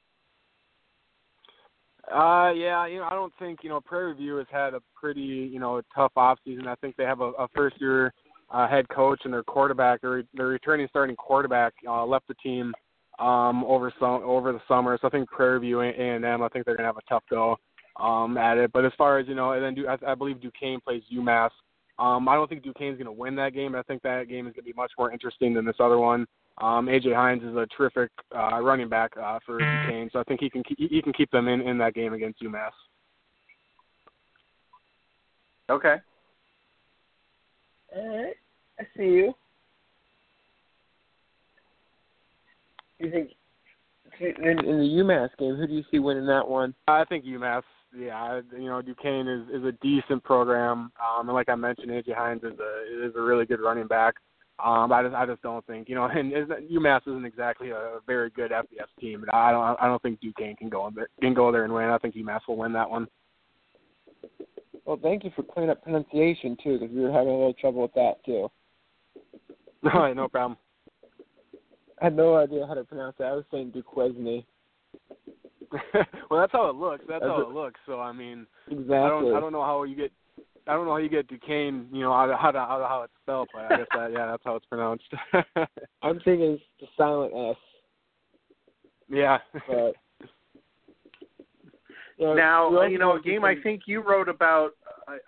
Uh, yeah, you know, I don't think you know Prairie View has had a pretty you know tough off season. I think they have a, a first year uh, head coach and their quarterback, their their returning starting quarterback, uh, left the team um, over some over the summer. So I think Prairie View A and M, I think they're gonna have a tough go um, at it. But as far as you know, and then Du- I, I believe Duquesne plays UMass. Um, I don't think Duquesne's gonna win that game. I think that game is gonna be much more interesting than this other one. Um, AJ Hines is a terrific uh, running back uh, for Duquesne, so I think he can keep, he can keep them in in that game against UMass. Okay. All right, I see you. You think in, in the UMass game, who do you see winning that one? I think UMass. Yeah, you know Duquesne is is a decent program, um, and like I mentioned, AJ Hines is a is a really good running back. Um, I just I just don't think you know, and UMass isn't exactly a very good FBS team, but I don't I don't think Duquesne can go there can go there and win. I think UMass will win that one. Well, thank you for clearing up pronunciation too, because we were having a little trouble with that too. All right, no problem. I had no idea how to pronounce it. I was saying Duquesne. well, that's how it looks. That's, that's how it, it looks. So I mean, exactly. I don't I don't know how you get I don't know how you get Duquesne, you know, how how how, how it's spelled, but I guess that yeah, that's how it's pronounced. I'm thinking it's the silent S. Yeah. But yeah, now, you know, a game I think you wrote about,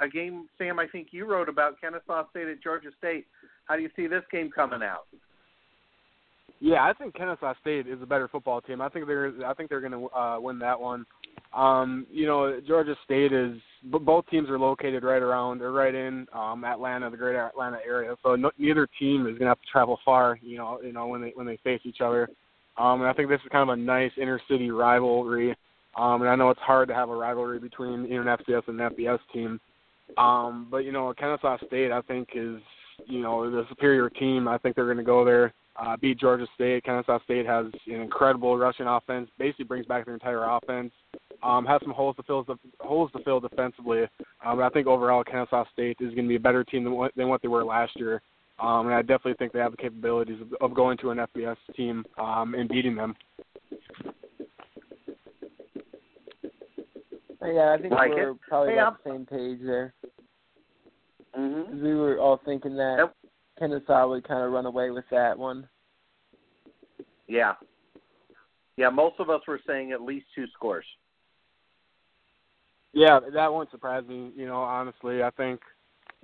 a game, Sam, I think you wrote about Kennesaw State at Georgia State. How do you see this game coming out? Yeah, I think Kennesaw State is a better football team. I think they're I think they're going to uh, win that one. Um, you know, Georgia State is both teams are located right around or right in um, Atlanta, the greater Atlanta area. So no, neither team is going to have to travel far. You know, you know when they when they face each other. Um, and I think this is kind of a nice intercity rivalry. Um, and I know it's hard to have a rivalry between you know, an FCS and an FBS team. Um, but you know, Kennesaw State I think is you know the superior team. I think they're going to go there uh, beat Georgia State. Kennesaw State has an incredible rushing offense. Basically, brings back their entire offense. Um, has some holes to fill holes to fill defensively. Um, but I think overall, Kennesaw State is going to be a better team than what, than what they were last year. Um, and I definitely think they have the capabilities of, of going to an FBS team um, and beating them. Yeah, I think like we're it. probably hey, on the same page there. Mm-hmm. We were all thinking that yep. Kennesaw would kind of run away with that one. Yeah. Yeah, most of us were saying at least two scores. Yeah, that won't surprise me. You know, honestly, I think,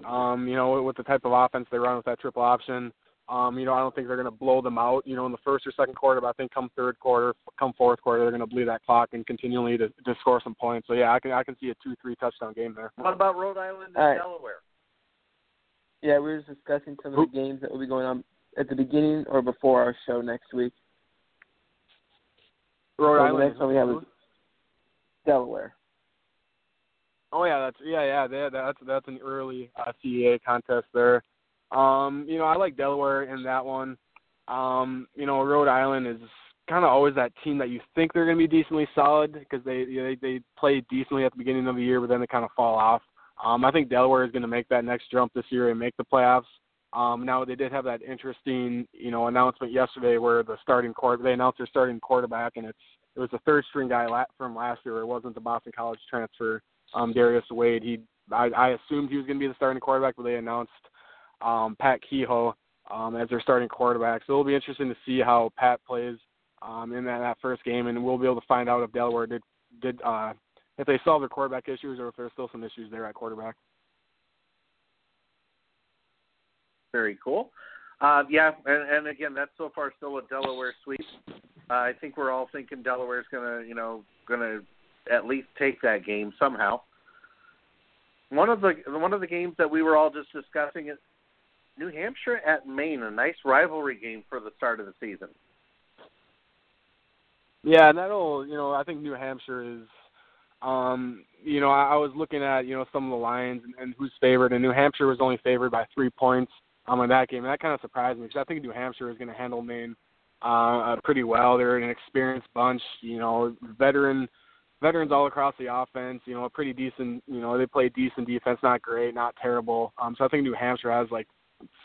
um, you know, with the type of offense they run with that triple option, um, you know, I don't think they're going to blow them out. You know, in the first or second quarter, but I think come third quarter, come fourth quarter, they're going to bleed that clock and continually to, to score some points. So yeah, I can I can see a two three touchdown game there. What about Rhode Island and right. Delaware? Yeah, we were just discussing some of the games that will be going on at the beginning or before our show next week. Rhode so Island. The next one we have is Delaware. Oh yeah, that's yeah yeah that, that's that's an early uh, CAA contest there. Um, you know I like Delaware in that one. Um, you know Rhode Island is kind of always that team that you think they're going to be decently solid because they, you know, they they play decently at the beginning of the year, but then they kind of fall off. Um, I think Delaware is going to make that next jump this year and make the playoffs. Um, now they did have that interesting, you know, announcement yesterday where the starting court they announced their starting quarterback, and it's it was a third string guy from last year. It wasn't the Boston College transfer, um, Darius Wade. He I, I assumed he was going to be the starting quarterback, but they announced um, Pat Kehoe um, as their starting quarterback. So it'll be interesting to see how Pat plays um, in that, that first game, and we'll be able to find out if Delaware did did uh, if they solve their quarterback issues or if there's still some issues there at quarterback. Very cool. Uh, yeah, and, and again, that's so far still a Delaware sweep. Uh, I think we're all thinking Delaware's gonna, you know, gonna at least take that game somehow. One of the one of the games that we were all just discussing is New Hampshire at Maine, a nice rivalry game for the start of the season. Yeah, and that'll, you know, I think New Hampshire is um, you know, I, I was looking at you know some of the lines and, and who's favored, and New Hampshire was only favored by three points um, in that game, and that kind of surprised me because I think New Hampshire is going to handle Maine uh, pretty well. They're an experienced bunch, you know, veteran veterans all across the offense. You know, a pretty decent. You know, they play decent defense, not great, not terrible. Um, so I think New Hampshire has like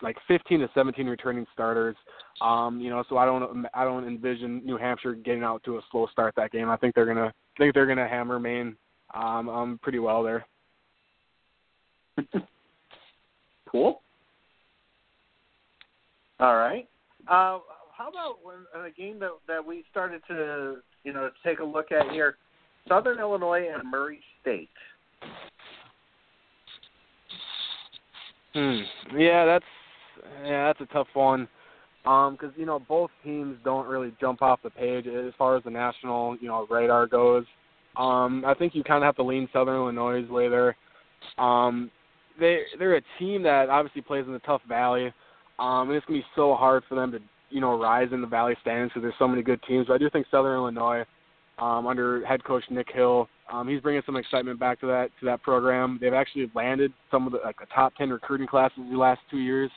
like 15 to 17 returning starters. Um, you know, so I don't I don't envision New Hampshire getting out to a slow start that game. I think they're gonna think they're gonna hammer Maine um, um pretty well there. cool. All right. Uh, how about when a game that that we started to you know take a look at here, Southern Illinois and Murray State. Hmm. Yeah, that's yeah, that's a tough one. Because you know both teams don't really jump off the page as far as the national you know radar goes. Um, I think you kind of have to lean Southern Illinois' way there. Um, they they're a team that obviously plays in the tough valley, um, and it's gonna be so hard for them to you know rise in the valley standings because there's so many good teams. But I do think Southern Illinois, um, under head coach Nick Hill, um, he's bringing some excitement back to that to that program. They've actually landed some of the like the top ten recruiting classes the last two years.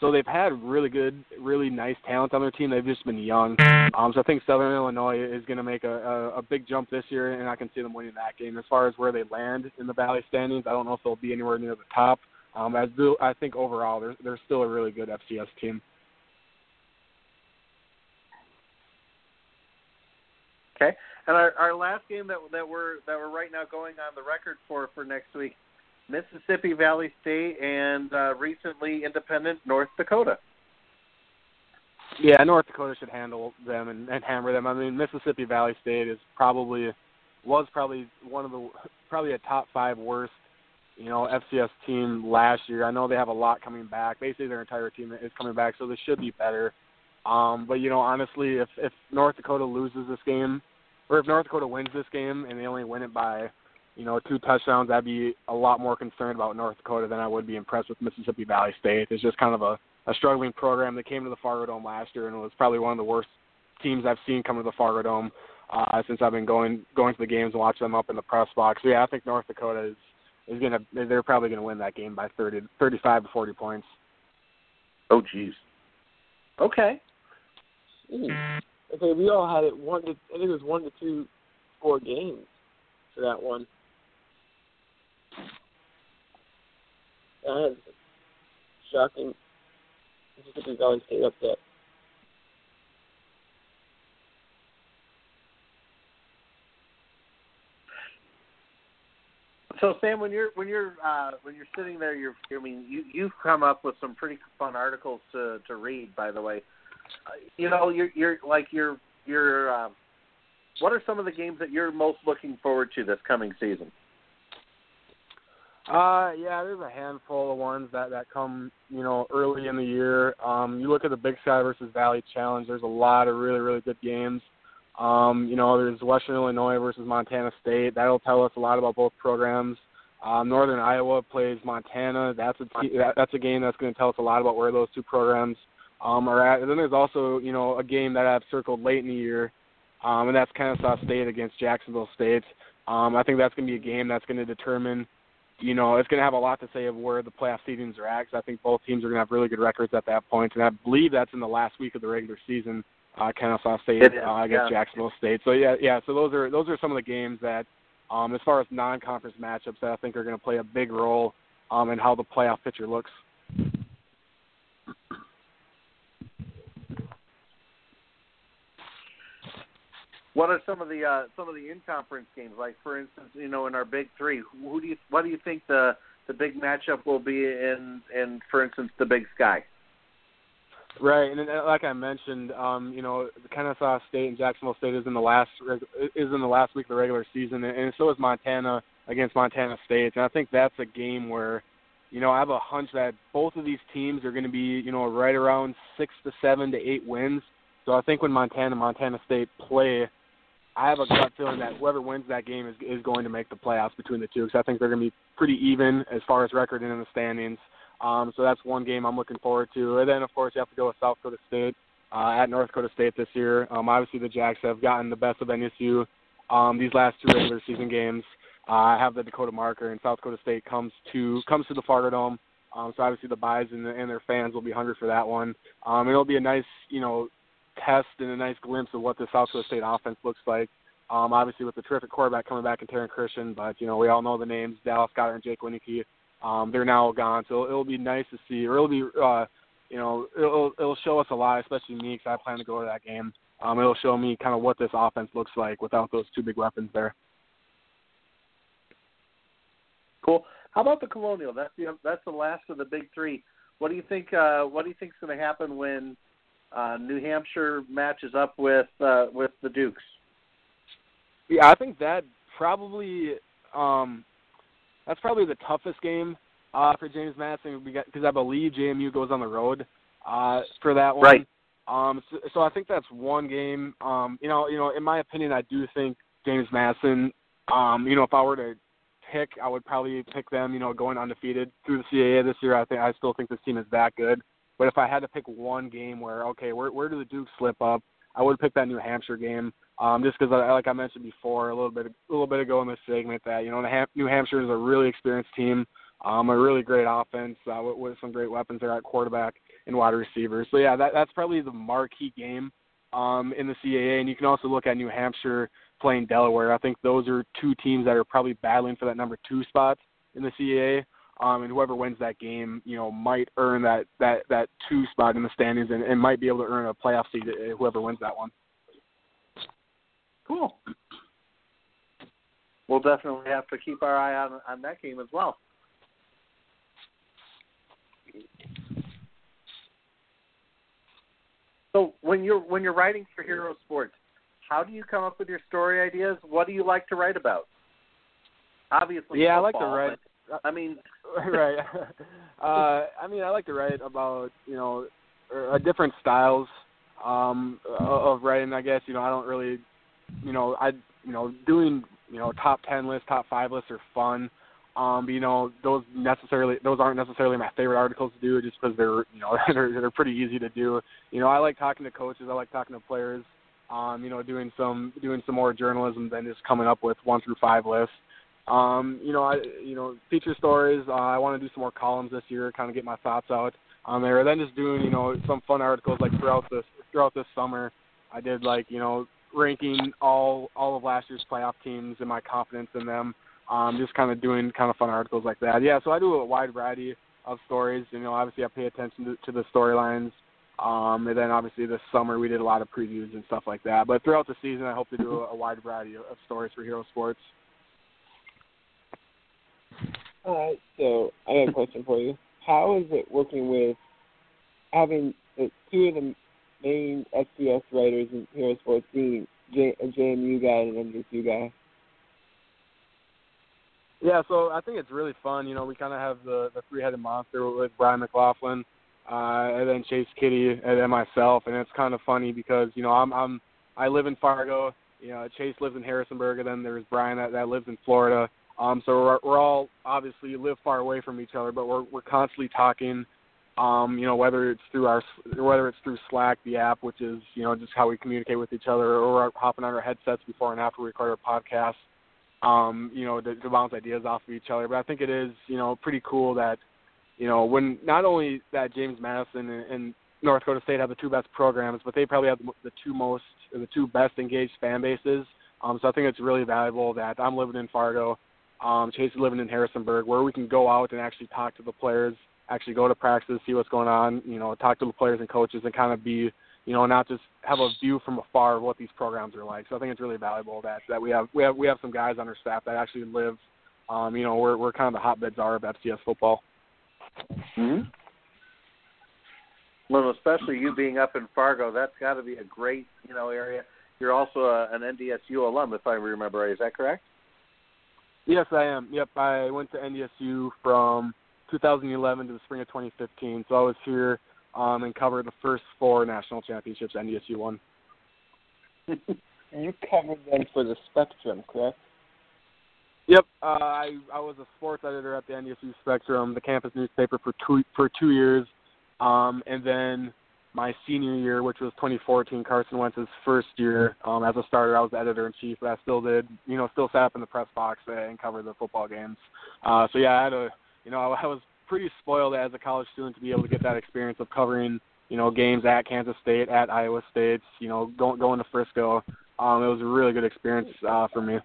So they've had really good, really nice talent on their team. They've just been young. Um, so I think Southern Illinois is going to make a, a, a big jump this year, and I can see them winning that game. As far as where they land in the Valley standings, I don't know if they'll be anywhere near the top. Um, I do. I think overall, they're they're still a really good FCS team. Okay, and our, our last game that that we're that we're right now going on the record for for next week Mississippi Valley State and uh, recently independent North Dakota. Yeah, North Dakota should handle them and, and hammer them. I mean, Mississippi Valley State is probably was probably one of the probably a top five worst you know FCS team last year. I know they have a lot coming back. Basically, their entire team is coming back, so they should be better. Um, but you know, honestly, if if North Dakota loses this game, or if North Dakota wins this game and they only win it by you know, two touchdowns, I'd be a lot more concerned about North Dakota than I would be impressed with Mississippi Valley State. It's just kind of a, a struggling program. They came to the Fargo Dome last year and was probably one of the worst teams I've seen come to the Fargo Dome uh, since I've been going going to the games and watching them up in the press box. So yeah, I think North Dakota is is gonna they're probably gonna win that game by 30, 35 to forty points. Oh jeez. Okay. Ooh. Okay, we all had it one to I think it was one to two four games for that one. That shocking Mississippi Valley State upset. So Sam, when you're when you're uh, when you're sitting there, you're I mean you you've come up with some pretty fun articles to to read. By the way, uh, you know you're you're like you're you're. Uh, what are some of the games that you're most looking forward to this coming season? Uh, yeah, there's a handful of ones that that come, you know, early in the year. Um, you look at the Big Sky versus Valley Challenge. There's a lot of really, really good games. Um, you know, there's Western Illinois versus Montana State. That'll tell us a lot about both programs. Um, Northern Iowa plays Montana. That's a that's a game that's going to tell us a lot about where those two programs um, are at. And then there's also, you know, a game that I've circled late in the year, um, and that's Kennesaw State against Jacksonville State. Um, I think that's going to be a game that's going to determine you know, it's going to have a lot to say of where the playoff seedings are at. Cause I think both teams are going to have really good records at that point, and I believe that's in the last week of the regular season. Uh, Kennesaw State uh, against yeah. Jacksonville State. So yeah, yeah. So those are those are some of the games that, um, as far as non-conference matchups, that I think are going to play a big role um, in how the playoff picture looks. What are some of the uh, some of the in conference games? Like for instance, you know, in our big three, who do you what do you think the the big matchup will be in in for instance the Big Sky? Right, and like I mentioned, um, you know, Kennesaw State and Jacksonville State is in the last is in the last week of the regular season, and so is Montana against Montana State. And I think that's a game where, you know, I have a hunch that both of these teams are going to be, you know, right around six to seven to eight wins. So I think when Montana Montana State play, I have a gut feeling that whoever wins that game is is going to make the playoffs between the two because I think they're going to be pretty even as far as record and in the standings. Um, so that's one game I'm looking forward to. And then of course you have to go with South Dakota State uh, at North Dakota State this year. Um, obviously the Jacks have gotten the best of NSU um, these last two regular season games. Uh, I have the Dakota marker, and South Dakota State comes to comes to the Fargo Dome. Um, so obviously the Buys and, the, and their fans will be hungry for that one. Um, it'll be a nice, you know, test and a nice glimpse of what the South Dakota State offense looks like. Um, obviously, with the terrific quarterback coming back in Taryn Christion, but you know we all know the names Dallas Goedert and Jake Wieneke. Um, they're now gone, so it'll be nice to see, or it'll be, uh, you know, it'll it'll show us a lot, especially me, because I plan to go to that game. Um, it'll show me kind of what this offense looks like without those two big weapons there. Cool. How about the Colonial? That's the that's the last of the big three. What do you think? Uh, what do you think is going to happen when uh, New Hampshire matches up with uh, with the Dukes? Yeah, I think that probably um, that's probably the toughest game uh, for James Madison because I believe JMU goes on the road uh, for that one. Right. Um, so, so I think that's one game. Um, you know, you know, in my opinion, I do think James Madison. Um, you know, if I were to pick, I would probably pick them. You know, going undefeated through the CAA this year. I think I still think this team is that good. But if I had to pick one game where, okay, where where do the Dukes slip up? I would pick that New Hampshire game, um, just because, like I mentioned before, a little bit a little bit ago in this segment, that you know, New Hampshire is a really experienced team, um, a really great offense uh, with, with some great weapons there at quarterback and wide receivers. So yeah, that that's probably the marquee game um, in the CAA, and you can also look at New Hampshire playing Delaware. I think those are two teams that are probably battling for that number two spot in the CAA. Um, and whoever wins that game, you know, might earn that that that two spot in the standings, and, and might be able to earn a playoff seed. Uh, whoever wins that one. Cool. We'll definitely have to keep our eye on on that game as well. So when you're when you're writing for Hero Sports, how do you come up with your story ideas? What do you like to write about? Obviously, yeah, football, I like to write. I mean, right. uh, I mean, I like to write about you know uh, different styles um, of writing. I guess you know I don't really, you know, I you know doing you know top ten lists, top five lists are fun. Um, but, you know, those necessarily those aren't necessarily my favorite articles to do, just because they're you know they're they're pretty easy to do. You know, I like talking to coaches, I like talking to players. Um, you know, doing some doing some more journalism than just coming up with one through five lists. Um, you know, I you know feature stories. Uh, I want to do some more columns this year, kind of get my thoughts out on there. And Then just doing you know some fun articles like throughout this throughout this summer. I did like you know ranking all all of last year's playoff teams and my confidence in them um, just kind of doing kind of fun articles like that. Yeah, so I do a wide variety of stories. You know, obviously I pay attention to, to the storylines. Um, and then obviously this summer we did a lot of previews and stuff like that. But throughout the season, I hope to do a, a wide variety of, of stories for Hero Sports. All right, so I got a question for you. How is it working with having the, two of the main FCS writers in Hero Sports being J, a JMU guy and an NDSU guy? Yeah, so I think it's really fun. You know, we kind of have the the three headed monster with Brian McLaughlin, uh, and then Chase Kiddy, and then myself, and it's kind of funny because you know I'm I'm I live in Fargo. You know, Chase lives in Harrisonburg, and then there's Brian that that lives in Florida. Um, so we're we're all obviously live far away from each other, but we're we're constantly talking. Um, you know, whether it's through our whether it's through Slack, the app, which is you know just how we communicate with each other, or hopping on our headsets before and after we record our podcast um, you know, to, to bounce ideas off of each other. But I think it is, you know, pretty cool that, you know, when not only that James Madison and, and North Dakota State have the two best programs, but they probably have the, the two most, the two best engaged fan bases. Um, so I think it's really valuable that I'm living in Fargo, um, Chase is living in Harrisonburg, where we can go out and actually talk to the players, actually go to practice, see what's going on, you know, talk to the players and coaches, and kind of be you know, not just have a view from afar of what these programs are like. So I think it's really valuable that that we have we have we have some guys on our staff that actually live. Um, you know, we're we're kind of the hotbeds are of FCS football. hmm Well, especially you being up in Fargo, that's got to be a great you know area. You're also a, an NDSU alum, if I remember. Is that correct? Yes, I am. Yep, I went to NDSU from 2011 to the spring of 2015. So I was here um, and covered the first four national championships NDSU won. you covered them for the Spectrum, correct? Yep, uh, I I was a sports editor at the NDSU Spectrum, the campus newspaper for two for two years, um, and then my senior year, which was 2014, Carson Wentz's first year um, as a starter, I was the editor in chief, but I still did, you know, still sat up in the press box and covered the football games. Uh, so yeah, I had a, you know, I was pretty spoiled as a college student to be able to get that experience of covering, you know, games at Kansas State, at Iowa State, you know, going going to Frisco. Um, it was a really good experience uh, for me.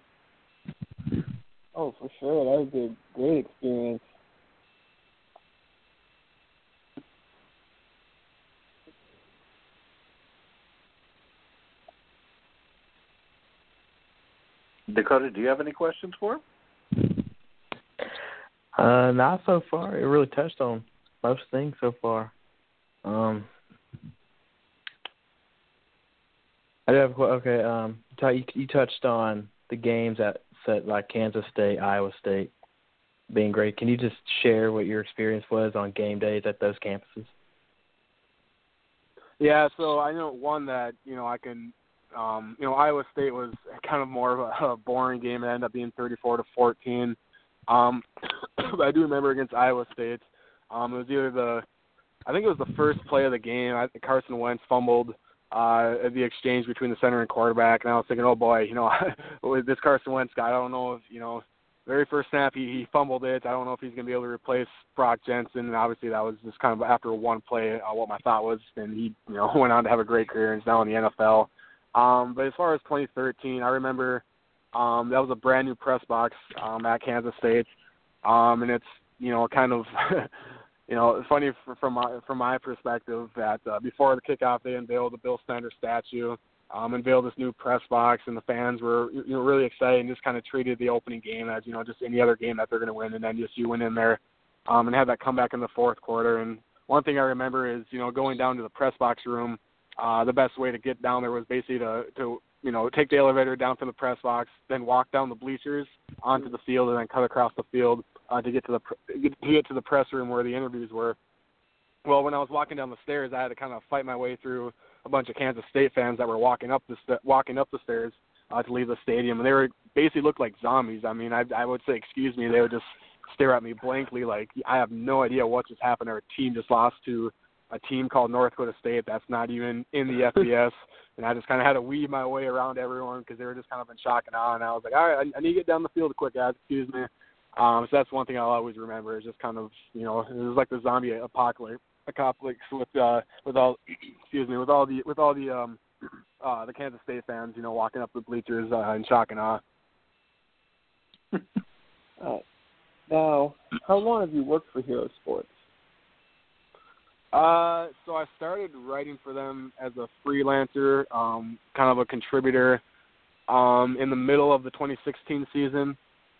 Oh, for sure, that be a great experience. Dakota, do you have any questions for him? Uh, not so far. It really touched on most things so far. Um, I do have okay. Um, you, you touched on the games at set like Kansas State, Iowa State being great. Can you just share what your experience was on game days at those campuses? Yeah, so I know one that you know I can, um, you know, Iowa State was kind of more of a, a boring game. It ended up being 34 to 14. Um, but I do remember against Iowa State, um, it was either the, I think it was the first play of the game. I Carson Wentz fumbled uh, the exchange between the center and quarterback, and I was thinking, oh boy, you know, with this Carson Wentz guy, I don't know if you know, very first snap he, he fumbled it. I don't know if he's going to be able to replace Brock Jensen. And obviously, that was just kind of after one play uh, what my thought was, and he you know went on to have a great career and is now in the NFL. Um, but as far as 2013, I remember um, that was a brand new press box um, at Kansas State, um, and it's you know kind of you know funny from my from my perspective that uh, before the kickoff they unveiled the Bill Snyder statue, um, unveiled this new press box, and the fans were you know really excited and just kind of treated the opening game as you know just any other game that they're going to win, and then just you went in there um, and had that comeback in the fourth quarter. And one thing I remember is you know going down to the press box room. Uh, the best way to get down there was basically to to you know, take the elevator down from the press box, then walk down the bleachers onto the field, and then cut across the field uh, to get to the to get to the press room where the interviews were. Well, when I was walking down the stairs, I had to kind of fight my way through a bunch of Kansas State fans that were walking up the st- walking up the stairs uh, to leave the stadium, and they were basically looked like zombies. I mean, I, I would say, excuse me, they would just stare at me blankly, like I have no idea what just happened. Our team just lost to a team called North Dakota State that's not even in the FBS and I just kind of had to weave my way around everyone because they were just kind of in shock and awe. And I was like, all right, I, I need to get down the field quick, guys. Excuse me. Um, so that's one thing I'll always remember is just kind of, you know, it was like the zombie apocalypse, apocalypse with uh, with all, excuse me, with all the with all the um, uh, the Kansas State fans, you know, walking up the bleachers uh, in shock and awe. uh, now, how long have you worked for Hero Sports? Uh, so I started writing for them as a freelancer, um, kind of a contributor, um, in the middle of the 2016 season.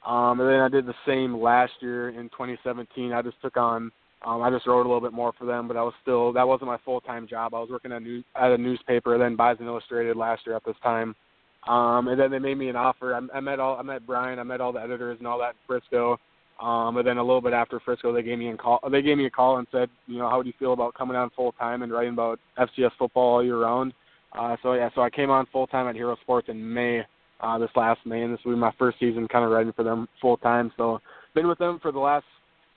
Um, and then I did the same last year in 2017. I just took on, um, I just wrote a little bit more for them, but I was still, that wasn't my full time job. I was working at, news, at a newspaper, then Bison Illustrated last year at this time. Um, and then they made me an offer. I, I met all, I met Brian, I met all the editors and all that in Frisco. Um, and then a little bit after Frisco, they gave me a call. They gave me a call and said, you know, how would you feel about coming on full time and writing about FCS football all year round? Uh, so yeah, so I came on full time at Hero Sports in May, uh, this last May, and this will be my first season kind of writing for them full time. So been with them for the last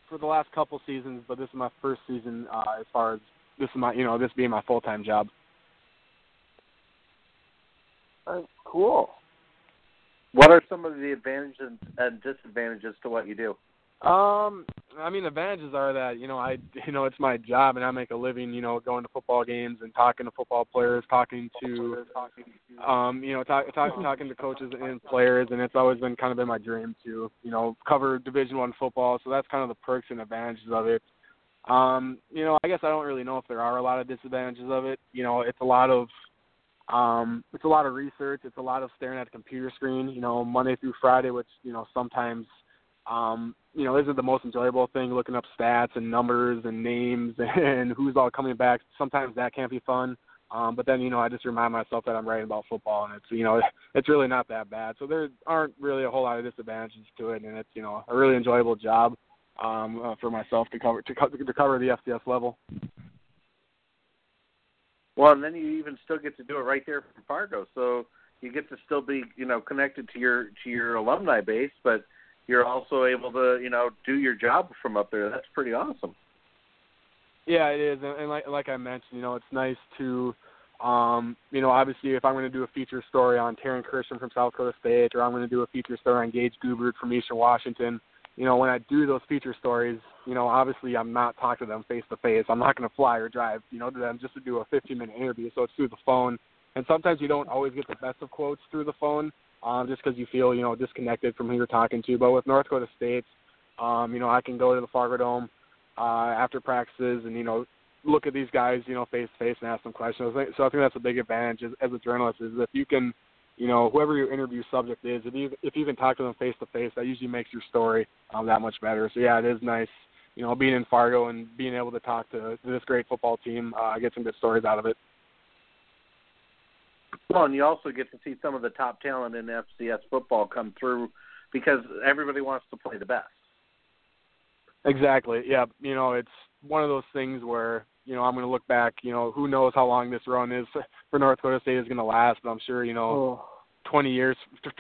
for the last couple seasons, but this is my first season uh, as far as this is my you know this being my full time job. Uh, cool. What are some of the advantages and disadvantages to what you do? Um, I mean, advantages are that you know I you know it's my job and I make a living you know going to football games and talking to football players, talking to um you know talk, talk, talking to coaches and players, and it's always been kind of been my dream to you know cover Division One football. So that's kind of the perks and advantages of it. Um, you know, I guess I don't really know if there are a lot of disadvantages of it. You know, it's a lot of um, it's a lot of research. It's a lot of staring at a computer screen. You know, Monday through Friday, which you know sometimes um, you know, isn't the most enjoyable thing looking up stats and numbers and names and who's all coming back. Sometimes that can't be fun. Um, but then, you know, I just remind myself that I'm writing about football and it's, you know, it's really not that bad. So there aren't really a whole lot of disadvantages to it. And it's, you know, a really enjoyable job, um, uh, for myself to cover, to, co- to cover the FCS level. Well, and then you even still get to do it right there from Fargo. So you get to still be, you know, connected to your, to your alumni base, but you're also able to you know do your job from up there. That's pretty awesome. Yeah, it is, and, like like I mentioned, you know, it's nice to, um, you know, obviously if I'm going to do a feature story on Taryn Christion from South Dakota State, or I'm going to do a feature story on Gage Gubrud from Eastern Washington, you know, when I do those feature stories, you know, obviously I'm not talking to them face to face. I'm not going to fly or drive, you know, to them just to do a 15 minute interview. So it's through the phone, and sometimes you don't always get the best of quotes through the phone um, just because you feel you know disconnected from who you're talking to. But with North Dakota State, um, you know I can go to the Fargo Dome uh, after practices and you know look at these guys you know face to face and ask them questions. So I think that's a big advantage as, as a journalist is if you can you know whoever your interview subject is if you if you can talk to them face to face that usually makes your story um, that much better. So yeah, it is nice. You know, being in Fargo and being able to talk to, to this great football team, uh, get some good stories out of it. Well, and you also get to see some of the top talent in FCS football come through because everybody wants to play the best. Exactly. Yeah. You know, it's one of those things where you know I'm going to look back. You know, who knows how long this run is for North Dakota State is going to last, but I'm sure you know. Oh, 20 years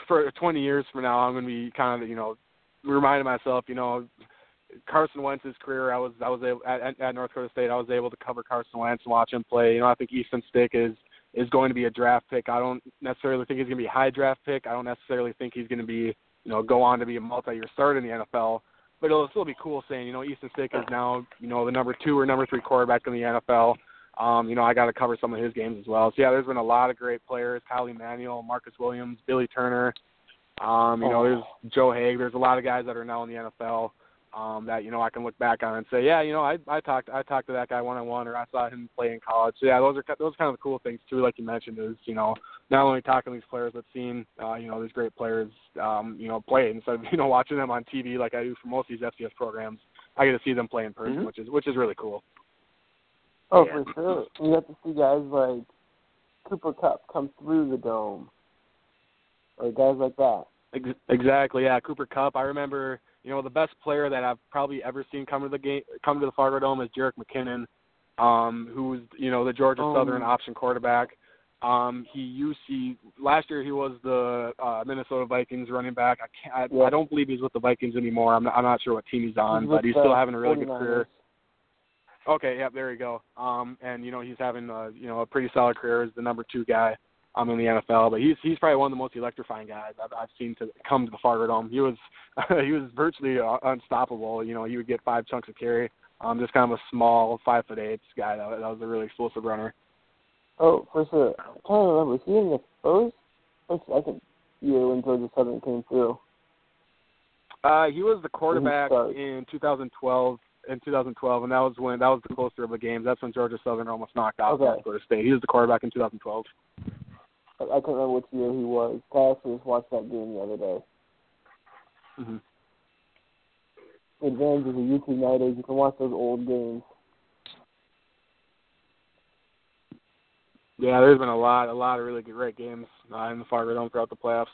for 20 years from now I'm going to be kind of you know reminding myself you know Carson Wentz's career I was I was able at, at North Dakota State I was able to cover Carson Wentz and watch him play. You know I think Easton Stick is is going to be a draft pick. I don't necessarily think he's going to be a high draft pick. I don't necessarily think he's going to be you know go on to be a multi-year starter in the NFL but it'll still be cool saying you know Easton Stick is now you know the number two or number three quarterback in the NFL um, you know, I got to cover some of his games as well. So yeah, there's been a lot of great players: Kyle Emanuel, Marcus Williams, Billy Turner. Um, you know, there's Joe Haeg. There's a lot of guys that are now in the NFL um, that you know I can look back on and say, yeah, you know, I I talked I talked to that guy one on one, or I saw him play in college. So yeah, those are those are kind of the cool things too. Like you mentioned, is you know not only talking to these players, but seeing uh, you know these great players um, you know play instead of you know watching them on TV like I do for most of these FCS programs. I get to see them play in person, Mm-hmm. which is which is really cool. Oh, Yeah. for sure. You have to see guys like Cooper Kupp come through the dome, or guys like that. Ex- Exactly. Yeah, Cooper Kupp. I remember, you know, the best player that I've probably ever seen come to the game, come to the Fargo Dome is Jerick McKinnon, um, who's you know the Georgia Oh. Southern option quarterback. Um, he used he last year he was the uh, Minnesota Vikings running back. I can't. I, Yeah. I don't believe he's with the Vikings anymore. I'm not, I'm not sure what team he's on, He's but he's still having a really good 49ers. career. Okay, yep, there you go. Um, and you know he's having uh, you know a pretty solid career as the number two guy um in the NFL. But he's he's probably one of the most electrifying guys I've, I've seen to come to the Fargo Dome. He was he was virtually uh, unstoppable. You know he would get five chunks of carry. Um, just kind of a small five foot eight guy that, that was a really explosive runner. Oh, for sure. I'm trying to remember. Was he in the first or second year when Georgia Southern came through? Uh, he was the quarterback in 2012. In 2012, and that was when that was the closer of the games. That's when Georgia Southern almost knocked out Okay. Dakota State. He was the quarterback in 2012. I, I can't remember which year he was. I actually just watched that game the other day. Mm-hmm. The advantage of the YouTube nowadays, you can watch those old games. Yeah, there's been a lot, a lot of really good, great games uh, in the Fargo Dome throughout the playoffs.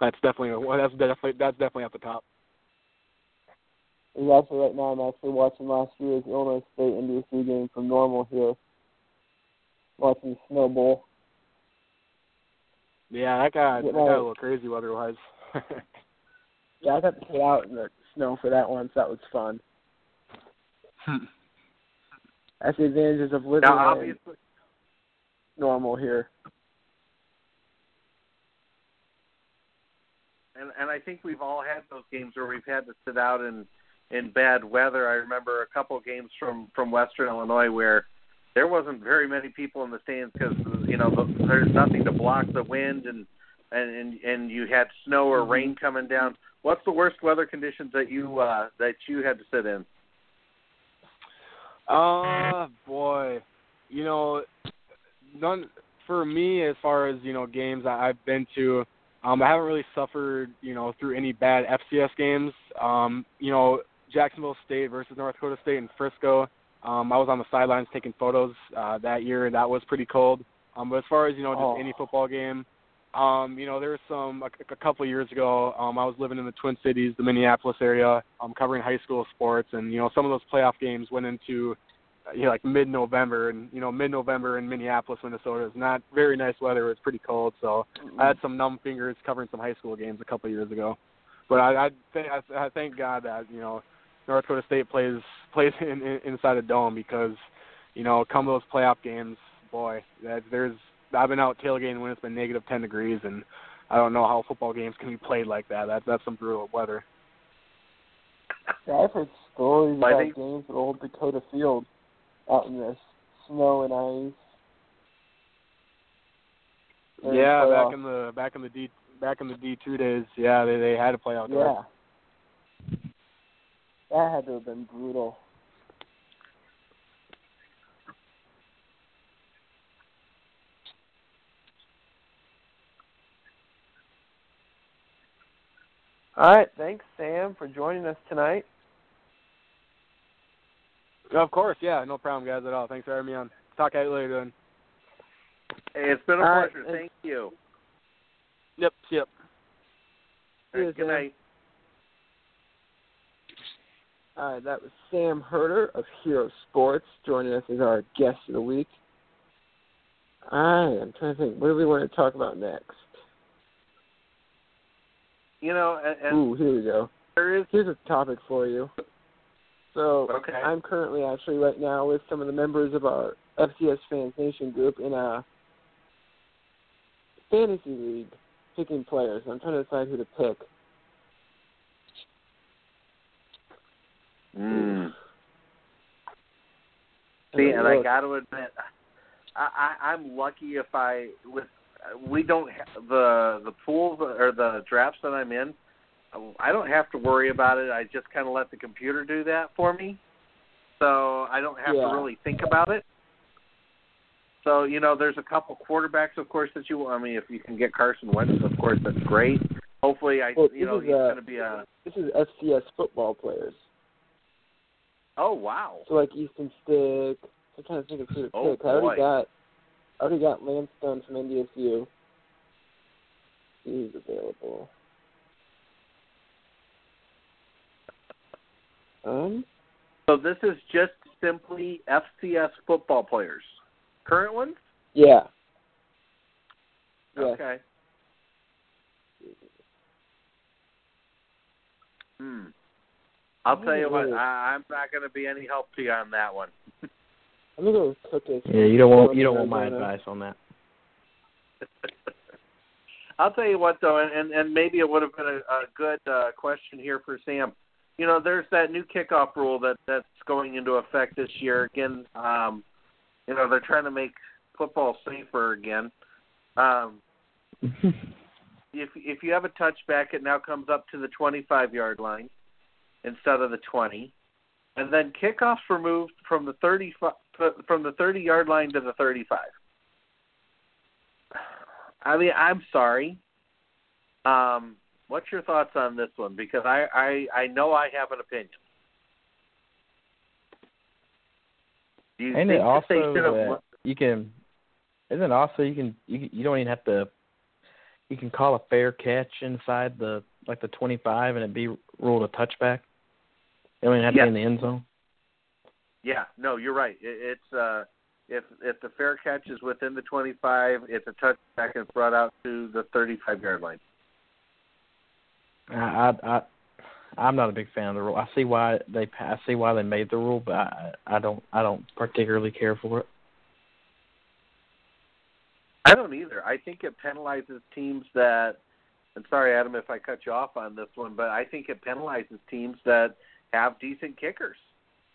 That's definitely that's definitely that's definitely at the top. And actually, right now, I'm actually watching last year's Illinois State NDSU game from Normal here. Watching the Snow Bowl. Yeah, that got that got a little crazy weather-wise. Yeah, I got to sit out in the snow for that one, so that was fun. That's the advantages of living Now, obviously, normal here. and and I think we've all had those games where we've had to sit out in in bad weather. I remember a couple games from from Western Illinois where there wasn't very many people in the stands because you know the, there's nothing to block the wind and and and, and you had snow or rain coming down. What's the worst weather conditions that you uh that you had to sit in? Uh boy, you know, none for me as far as you know games I, I've been to. Um, I haven't really suffered, you know, through any bad FCS games. Um, you know, Jacksonville State versus North Dakota State in Frisco. Um, I was on the sidelines taking photos uh, that year, and that was pretty cold. Um, but as far as you know, just Oh. any football game, um, you know, there was some a, a couple of years ago. Um, I was living in the Twin Cities, the Minneapolis area, um, covering high school sports, and you know, some of those playoff games went into uh, you know, like mid-November, and you know, mid-November in Minneapolis, Minnesota is not very nice weather. It was pretty cold, so I had some numb fingers covering some high school games a couple of years ago. But I, I, th- I, I thank God that you know North Dakota State plays plays in, in, inside a dome because you know come those playoff games, boy, that there's I've been out tailgating when it's been negative 10 degrees, and I don't know how football games can be played like that. That's that's some brutal weather. Yeah, I've heard stories I about think- games at Old Dacotah Field out in the snow and ice. during yeah, playoffs. back in the back in the D back in the D two days, yeah, they they had to play outdoors. Yeah. That had to have been brutal. All right, thanks Sam for joining us tonight. Of course, yeah, no problem, guys, at all. Thanks for having me on. Talk to you later, then. Hey, it's been a All right, pleasure. it's- Thank you. Yep, yep. See you, All right, good night. Uh, that was Sam Herder of Hero Sports joining us as our guest of the week. I am trying to think. What do we want to talk about next? You know, and, and Ooh, here we go. there is Here's a topic for you. So Okay. I'm currently actually right now with some of the members of our FCS Fans Nation group in a fantasy league picking players. I'm trying to decide who to pick. Mm. See, and I got to admit, I, I I'm lucky if I with we don't have the the pools or the drafts that I'm in. I don't have to worry about it. I just kind of let the computer do that for me, so I don't have Yeah. to really think about it. So you know, there's a couple quarterbacks, of course, that you. I mean, if you can get Carson Wentz, of course, that's great. Hopefully, I Well, you know is, he's uh, going to be a. This is FCS football players. Oh wow! So like Easton Stick. I'm trying to think of who to Oh, pick. I already boy. got I already got Lance Stone from NDSU. He's available. Um So this is just simply FCS football players. Current ones? yeah. Yes. Okay. Hmm. I'll tell you what, I, I'm not going to be any help to you on that one. I'm gonna go with Cookus. Yeah, you don't want you don't want my advice on that. I'll tell you what though, and and, and maybe it would have been a, a good uh, question here for Sam. You know, there's that new kickoff rule that that's going into effect this year. Again, um, you know, they're trying to make football safer again. Um, if if you have a touchback, it now comes up to the 25 yard line instead of the 20, and then kickoffs removed from the 30 from the 30 yard line to the 35. I mean, I'm sorry. Um, what's your thoughts on this one? Because I I I know I have an opinion. Do you Ain't think it also that you can? Isn't it also you can you you don't even have to. You can call a fair catch inside the like the twenty five and it be ruled a touchback. Don't even have to be in the end zone. Yeah, no, you're right. It, it's uh, if if the fair catch is within the 25, it's a touchback and brought out to the 35 yard line. I I, I I'm not a big fan of the rule. I see why they I see why they made the rule, but I I don't I don't particularly care for it. I don't either. I think it penalizes teams that. And sorry, Adam, if I cut you off on this one, but I think it penalizes teams that have decent kickers.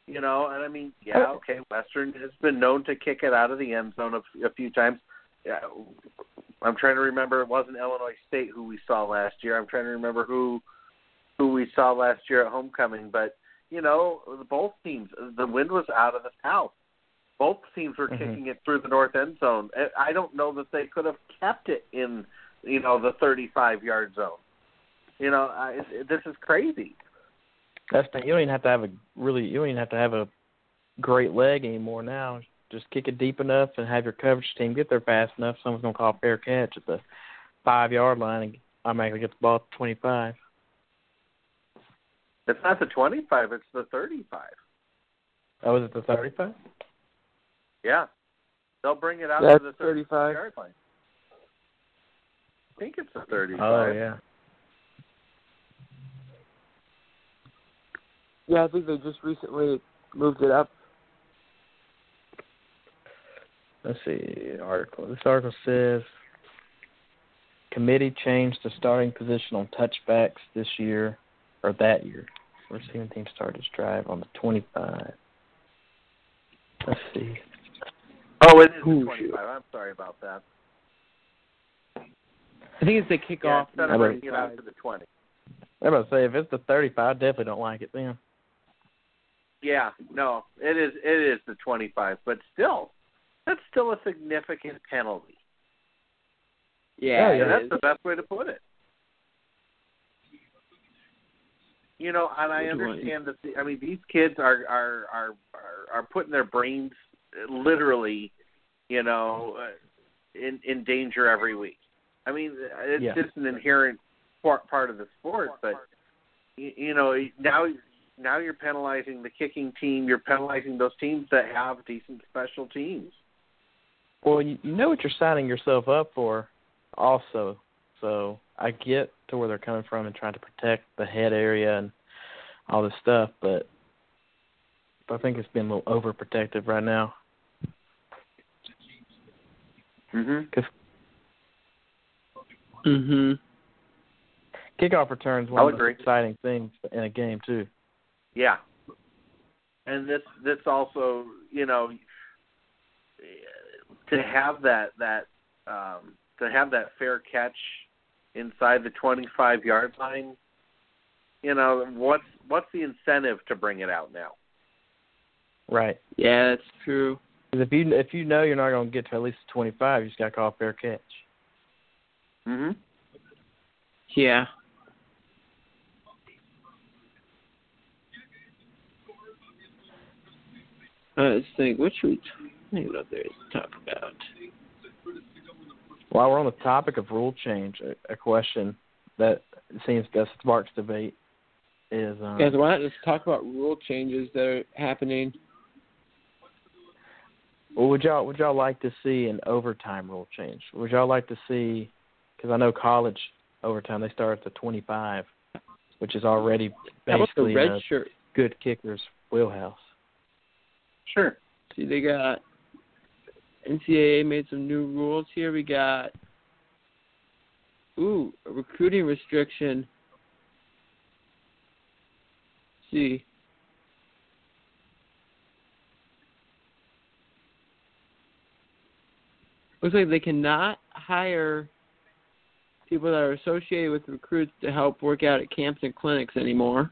You know, and I mean, yeah, okay, Western has been known to kick it out of the end zone a, a few times. Yeah, I'm trying to remember. It wasn't Illinois State who we saw last year. I'm trying to remember who who we saw last year at homecoming. But you know, both teams. The wind was out of the south. Both teams were Mhm. kicking it through the north end zone. I- I don't know that they could have kept it in, you know, the 35 yard zone. You know, I, this is crazy. That's the, you don't even have to have a really you don't even have to have a great leg anymore now. Just kick it deep enough and have your coverage team get there fast enough. Someone's gonna call a fair catch at the five yard line and automatically get the ball at twenty five. It's not the 25, it's the 35. Oh, is it the thirty five? Yeah. They'll bring it out That's to the 35. 35 yard line. I think it's the 35. Oh yeah. Yeah, I think they just recently moved it up. Let's see article. This article says committee changed the starting position on touchbacks this year or that year. Receiving team started its drive on the twenty five. Let's see. Oh, it is Ooh, 25. I'm sorry about that. I think it's the Yeah, kickoff. instead How of bringing it out to the 20. I'm about to say if it's the thirty five, I definitely don't like it then. Yeah, no, it is it is the 25, but still, that's still a significant penalty. Yeah, Yeah, that's is. the best way to put it. You know, and I understand that. The, I mean, these kids are are are are, are putting their brains literally, you know, uh, in in danger every week. I mean, it's Yeah. just an inherent part part of the sport. But you, you know, now now you're penalizing the kicking team. You're penalizing those teams that have decent special teams. Well, you, you know what you're signing yourself up for, also. So I get to where they're coming from and trying to protect the head area and all this stuff, but I think it's been a little overprotective right now. Mm-hmm. Mhm. kickoff returns one I'll of the most agree. exciting things in a game too. Yeah. And this this also, you know, to have that that um to have that fair catch inside the 25 yard line, you know, what's what's the incentive to bring it out now? Right. Yeah, that's true. 'Cause if you if you know you're not going to get to at least 25, you just got to call a fair catch. Mhm. Yeah. Uh, let's think. What should we think about there to talk about? While we're on the topic of rule change, a, a question that seems to sparks debate is um, Guys, why not just talk about rule changes that are happening? Well, would y'all would y'all like to see an overtime rule change? Would y'all like to see? Because I know college overtime they start at the 25, which is already basically red a shirt? good kicker's wheelhouse. Sure. See, they got NCAA made some new rules here. We got ooh a recruiting restriction. see. Looks like they cannot hire people that are associated with recruits to help work out at camps and clinics anymore.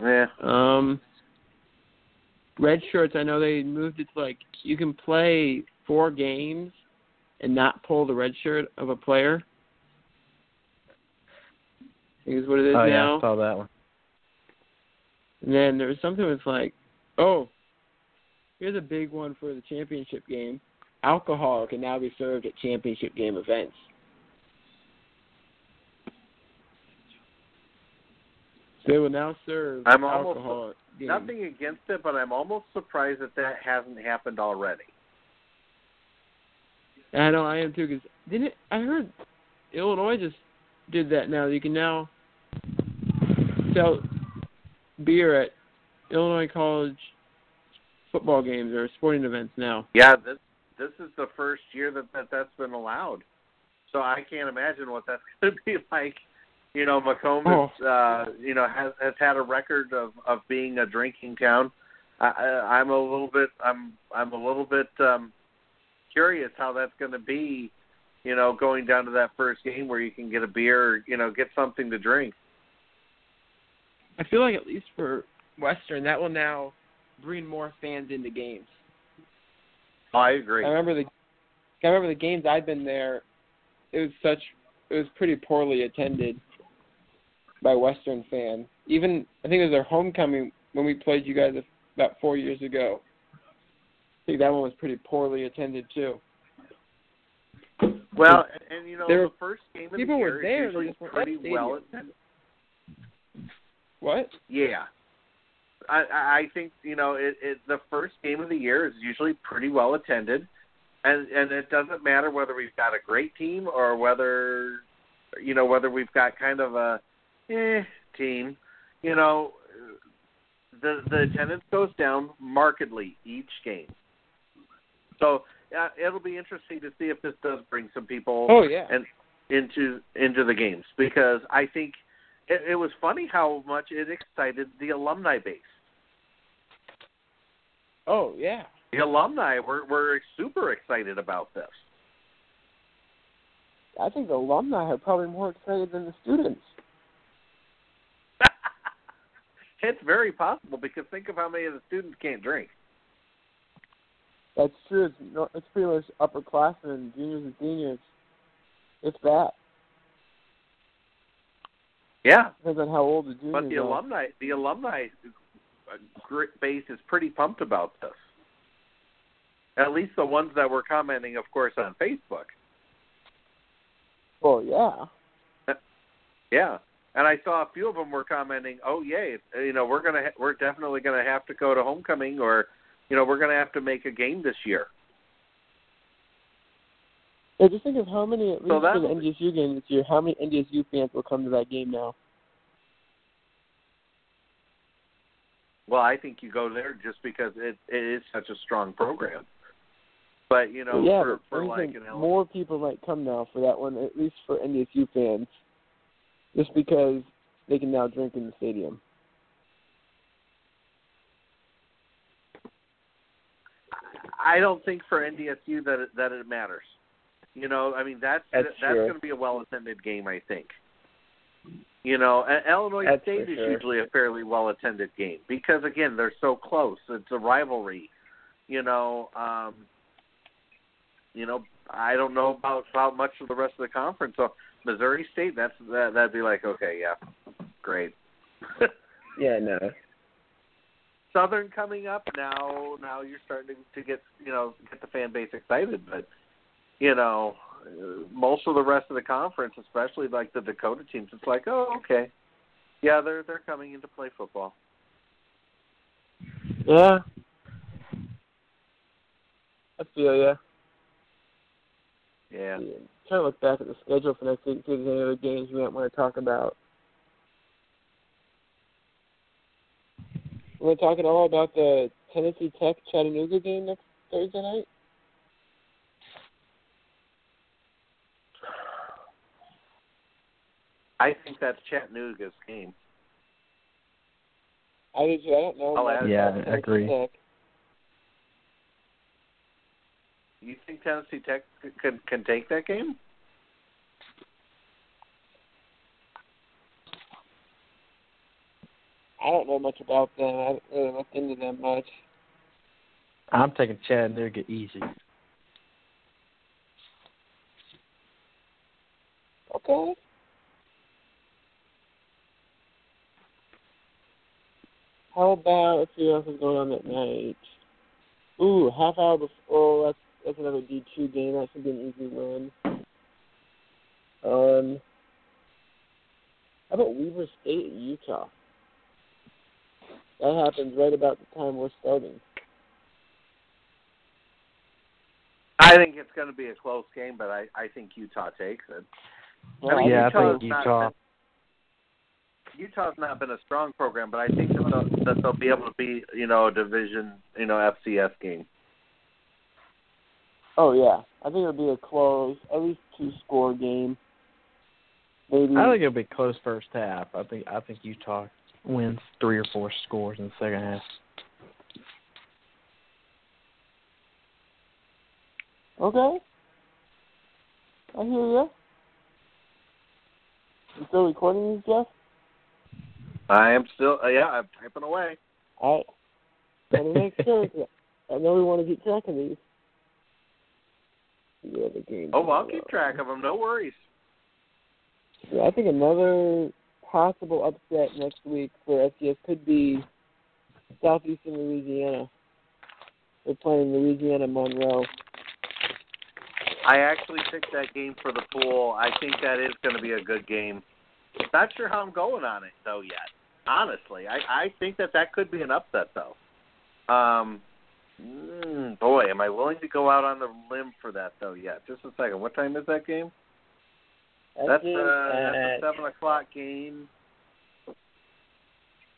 Yeah. Um, red shirts. I know they moved it to like you can play four games and not pull the red shirt of a player. I think is what it is oh yeah, now. I saw that one. And then there was something that's like, oh, here's a big one for the championship game. Alcohol can now be served at championship game events. They will now serve I'm almost-. Nothing against it, but I'm almost surprised that that hasn't happened already. I know I am too. Cause didn't it, I heard Illinois just did that now? You can now sell beer at Illinois college football games or sporting events now. Yeah, this this is the first year that, that that's been allowed. So I can't imagine what that's going to be like. You know, Macomb Oh. is, uh, you know has has had a record of of being a drinking town. I, I, I'm a little bit I'm I'm a little bit um curious how that's going to be. You know, going down to that first game where you can get a beer, you know, get something to drink. I feel like at least for Western, that will now bring more fans into games. I agree. I remember the I remember the games I've been there. It was such it was pretty poorly attended by Western fans. Even I think it was their homecoming when we played you guys about four years ago. I think that one was pretty poorly attended too. Well, and, and you know, There- the first game of people the were year there, is they usually just weren't pretty well attended. What? Yeah. I I I think you know it, it the first game of the year is usually pretty well attended, and and it doesn't matter whether we've got a great team or whether you know whether we've got kind of a eh team. You know, the the attendance goes down markedly each game. So uh, it'll be interesting to see if this does bring some people Oh yeah. and into into the games because I think it, it was funny how much it excited the alumni base. oh yeah. The alumni were were super excited about this. I think the alumni are probably more excited than the students. It's very possible because think of how many of the students can't drink. That's true. It's, no, it's pretty much upperclassmen, juniors and seniors. It's bad. Yeah, Depends on how old the juniors but the are. alumni the alumni base is pretty pumped about this. At least the ones that were commenting, of course, on Facebook. Well, yeah. Yeah. And I saw a few of them were commenting, "Oh yay, you know, we're gonna ha- we're definitely gonna have to go to homecoming, or you know, we're gonna have to make a game this year." Yeah, just think of how many, at least for the NDSU game this year, how many NDSU fans will come to that game now? Well, I think you go there just because it it is such a strong program. But you know, yeah, for for like an more people might come now for that one, at least for NDSU fans, just because they can now drink in the stadium. I don't think for NDSU that it, that it matters. You know, I mean that's That's that's going to be a well attended game, I think. You know, Illinois That's State is sure. usually a fairly well attended game because again they're so close. It's a rivalry. You know, um, you know I don't know about about much of the rest of the conference. So Missouri State, that's that that'd be like okay, yeah, great. Yeah, no. Southern coming up now. Now you're starting to, to get you know get the fan base excited, but you know uh, most of the rest of the conference, especially like the Dakota teams, it's like oh okay, yeah they're they're coming in to play football. Yeah. I feel ya. Yeah. Yeah. Trying to look back at the schedule for next week, see if there's any other games we might want to talk about. We're talking all about the Tennessee Tech Chattanooga game next Thursday night. I think that's Chattanooga's game. I do too. I don't know. Oh, I'll add Yeah, I agree. Tech. You think Tennessee Tech can can take that game? I don't know much about them. I haven't really looked into them much. I'm taking Chattanooga easy. Okay. How about let's see what else is going on that night? Ooh, half hour before. Oh, that's that's another D two game. That should be an easy win. Um, how about Weber State at Utah? That happens right about the time we're starting. I think it's going to be a close game, but I I think Utah takes it. I mean, yeah, I Utah's think not Utah. been- Utah's not been a strong program, but I think that they'll, that they'll be able to be, you know, a division, you know, FCS game. Oh yeah, I think it'll be a close, at least two score game. Maybe. I think it'll be close first half. I think I think Utah wins three or four scores in the second half. Okay. I hear ya. You still recording these, Jeff? I am still, uh, yeah, I'm typing away. All right. Gotta make sure. 'cause I know we want to keep track of these. The other games. Oh, I'll keep track of them. No worries. Yeah, I think another possible upset next week for FCS could be Southeastern Louisiana. They're playing Louisiana Monroe. I actually picked that game for the pool. I think that is going to be a good game. Not sure how I'm going on it though yet. Honestly, I I think that that could be an upset though. Um, mm, boy, am I willing to go out on the limb for that though Yeah. Just a second. What time is that game? That That's game uh, that's a seven o'clock game.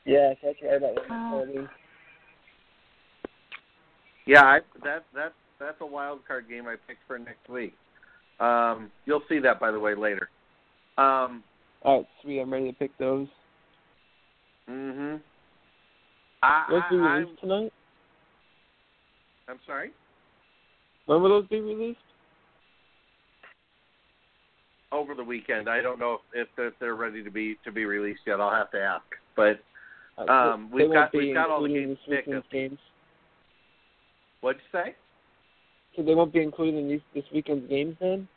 Yes, that's right about one thirty. Yeah, I, that that that's a wild card game I picked for next week. Um, you'll see that by the way later. Um, All right, sweet. I'm ready to pick those. mhm. I, Those be I, I'm, tonight? I'm sorry. When will those be released? over the weekend. I don't know if, if they're ready to be to be released yet. I'll have to ask. But Uh, Um, we've got- we've got all the games games. what'd you say? So they won't be included in these, this weekend's games then?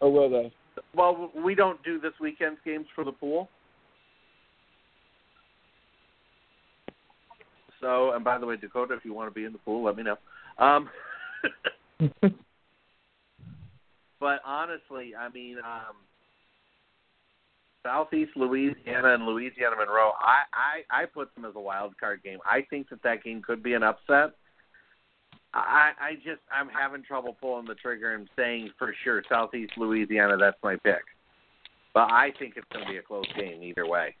Or will they? Well, we don't do this weekend's games for the pool. So, and by the way, Dakota, if you want to be in the pool, let me know. Um, but honestly, I mean, um, Southeast Louisiana and Louisiana Monroe. I, I I put them as a wild card game. I think that that game could be an upset. I I just I'm having trouble pulling the trigger and saying for sure Southeast Louisiana. That's my pick. But I think it's going to be a close game either way.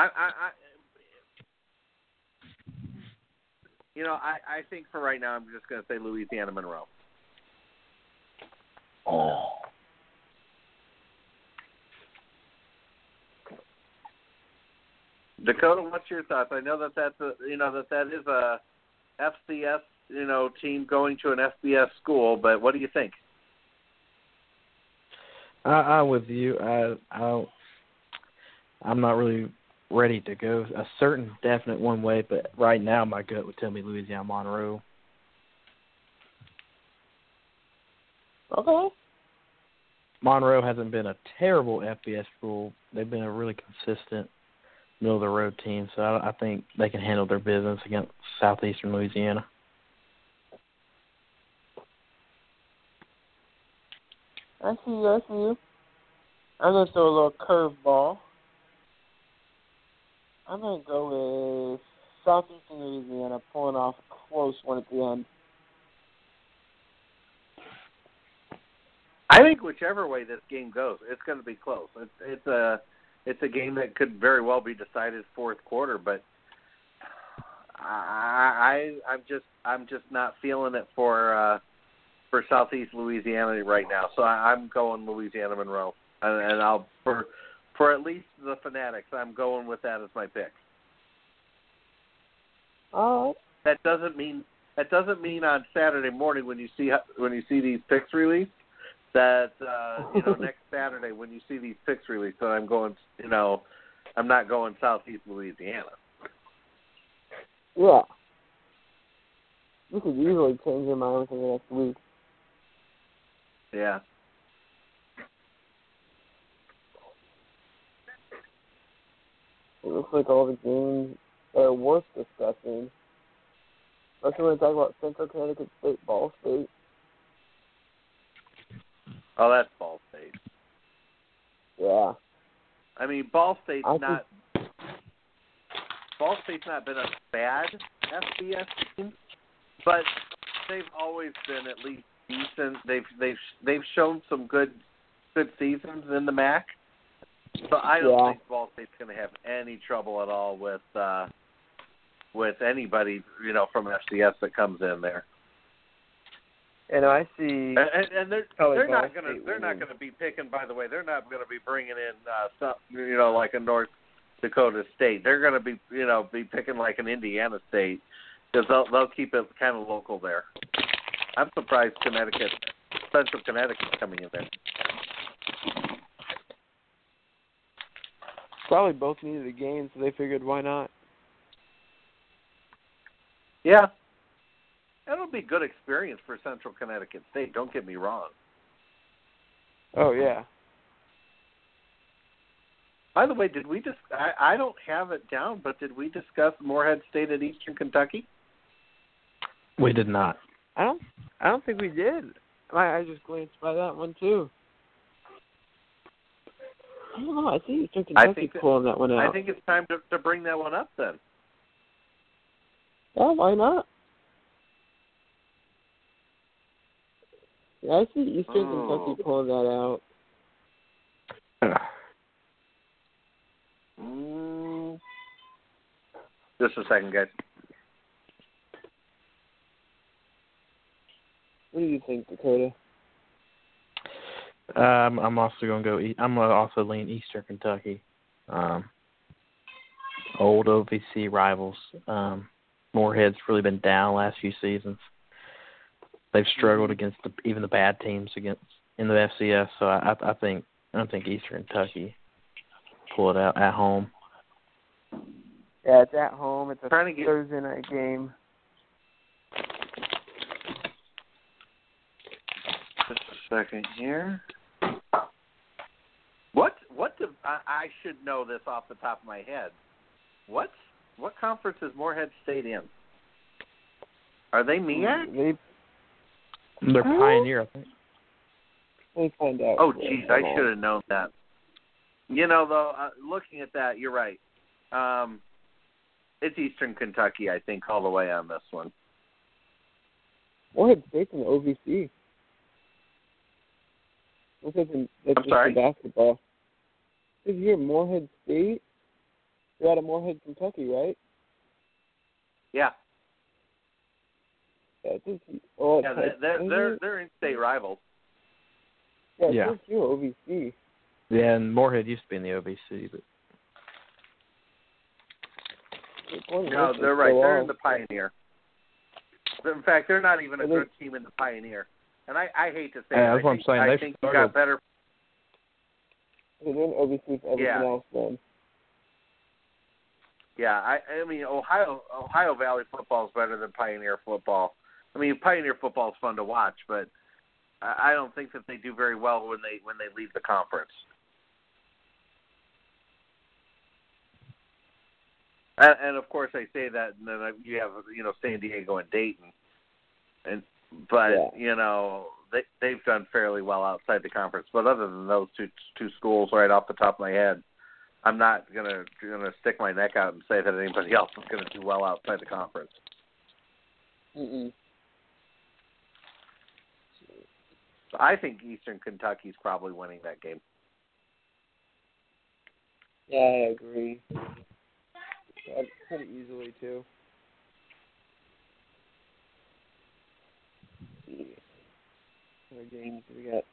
I, I, I you know, I, I think for right now, I'm just going to say Louisiana Monroe. Oh. Dakota, what's your thoughts? I know that that's a, you know that that is a FCS you know team going to an FBS school, but what do you think? I, I'm with you. I, I, I'm not really ready to go a certain definite one way, but right now my gut would tell me Louisiana Monroe. Okay. Monroe hasn't been a terrible FBS school. They've been a really consistent middle of the road team, so I, I think they can handle their business against Southeastern Louisiana. I see you. I see you. I'm gonna throw a little curveball. I'm gonna go with Southeastern Louisiana pulling off a close one at the end. I think whichever way this game goes, it's going to be close. It's it's a it's a game that could very well be decided fourth quarter, but I, I I'm just I'm just not feeling it for uh for Southeast Louisiana right now. So I, I'm going Louisiana Monroe, and, and I'll for for at least the Fanatics, I'm going with that as my pick. All right. That doesn't mean that doesn't mean on Saturday morning when you see when you see these picks released that uh, you know next Saturday when you see these picks released that I'm going you know I'm not going Southeast Louisiana. Yeah. You could easily change your mind within the next week. Yeah. It looks like all the games that are worth discussing. Especially when we talk about Central Connecticut State, Ball State. Oh, that's Ball State. Yeah. I mean, Ball State's I think- not. Ball State's not been a bad FBS team, but they've always been at least decent. They've they've they've shown some good good seasons in the MAC. So I don't Yeah. think Ball State's going to have any trouble at all with uh with anybody you know from FCS that comes in there. And I see. And, and, they're Probably they're not going to they're not going to be picking. By the way, they're not going to be bringing in uh, some you know like a North Dakota State. They're going to be you know be picking like an Indiana State because they'll they'll keep it kind of local there. I'm surprised Connecticut, Central Connecticut's coming in there. Probably both needed a game, so they figured why not. Yeah, it'll be a good experience for Central Connecticut State. Don't get me wrong. Oh yeah. By the way, did we just? I, I don't have it down, but did we discuss Morehead State at Eastern Kentucky? We did not. I don't. I don't think we did. I, I just glanced by that one too. I don't know. I see Eastern I think that- pulling that one out. I think it's time to, to bring that one up then. Yeah, why not? Yeah, I see Eastern Oh. Kentucky pulling that out. Mm. Just a second, guys. What do you think, Dakota? Um, I'm also going to go. E- I'm going to also lean Eastern Kentucky. Um, old OVC rivals. Um, Morehead's really been down last few seasons. They've struggled against the, even the bad teams against in the FCS. So I, I, I think I think Eastern Kentucky pull it out at home. yeah, it's at home. It's a Trying to get- Thursday night game. Just a second here. What? What? Do, I, I should know this off the top of my head. What? What conference is Morehead State in? Are they MEAC? They They're Huh? Pioneer, I think. I definitely find out. Oh, for geez, I should have known that. You know, though, uh, looking at that, you're right. Um, it's Eastern Kentucky, I think, all the way on this one. Morehead State's in the OVC. Looks like in, that's I'm just sorry? basketball. This year, Morehead State. You're out of Morehead, Kentucky, right? Yeah, Yeah, it's just, oh, yeah, they're they're they're, they're in-state mm-hmm. rivals. yeah, Yeah. you, OVC. Yeah, and Morehead used to be in the OVC, but No, they're right. so They're in the Pioneer. In fact, they're not even a good team in the Pioneer. And I, I hate to say Yeah, it. that's I what I'm think, saying. I They've think you got better. They're in OVC everything Yeah. else. Then Yeah, I, I mean, Ohio Ohio Valley football is better than Pioneer football. I mean, Pioneer football is fun to watch, but I, I don't think that they do very well when they when they leave the conference. And, and of course, I say that, and then uh, you have you know San Diego and Dayton, and but Yeah. you know they they've done fairly well outside the conference. But other than those two two schools, right off the top of my head, I'm not gonna gonna stick my neck out and say that anybody else is gonna do well outside the conference. Mm-mm. So I think Eastern Kentucky's probably winning that game. Yeah, I agree. Yeah, pretty easily too. Let's see. What other games we got?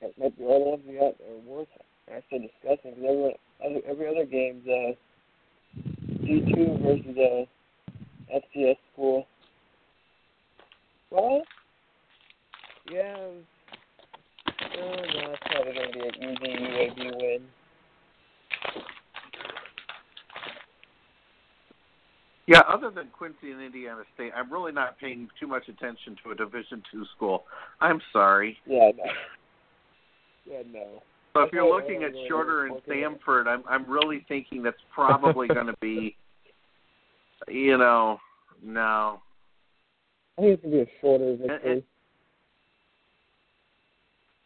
That might be all the ones we got are worth actually discussing. Cause every other every other game's uh, D two versus uh, FCS school. Well, yeah. Uh, no, it's probably gonna be an easy UAB win. Yeah, other than Quincy and Indiana State, I'm really not paying too much attention to a Division two school. I'm sorry. Yeah, no. Yeah, no. So if you're looking at Shorter and. Samford, I'm I'm really thinking that's probably going to be, you know, no. I think it's gonna be a shorter and- victory.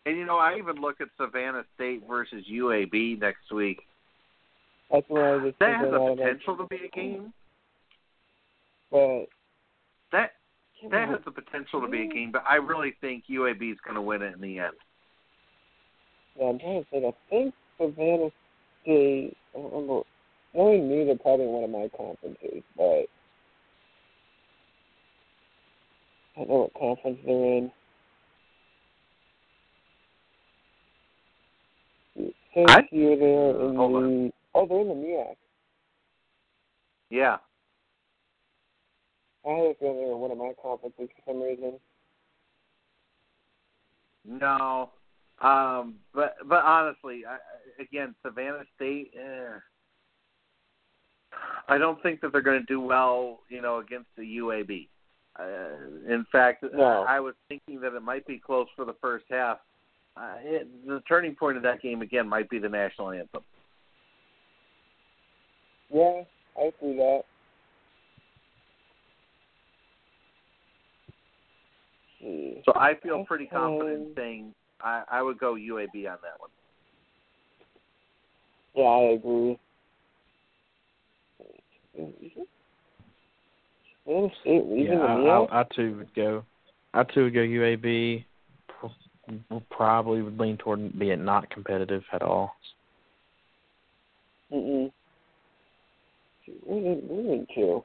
And you know, I even look at Savannah State versus UAB next week. That's what I was That has a potential to be a game. But That that has the potential to be a game, but I really think UAB is going to win it in the end. yeah, I'm trying to think. I think Savannah State. I don't remember. Knowing me, they're probably one of my conferences, but I don't know what conference they're in. Since I- you're there in the on. oh, they're in the MEAC. Yeah. I had a feeling they were one of my conferences for some reason. No. Um, but but honestly, I, again, Savannah State. Eh, I don't think that they're going to do well, you know, against the UAB. Uh, in fact, No. I was thinking that it might be close for the first half. Uh, it, the turning point of that game again might be the national anthem. Yeah, I see that. See. So I feel pretty confident saying I, I would go UAB on that one. Yeah, I agree. Mm-hmm. Mm-hmm. Savannah State yeah, I, I, I too would go. I too would go UAB. Probably would lean toward being not competitive at all. Mm-mm. Where's it moving to?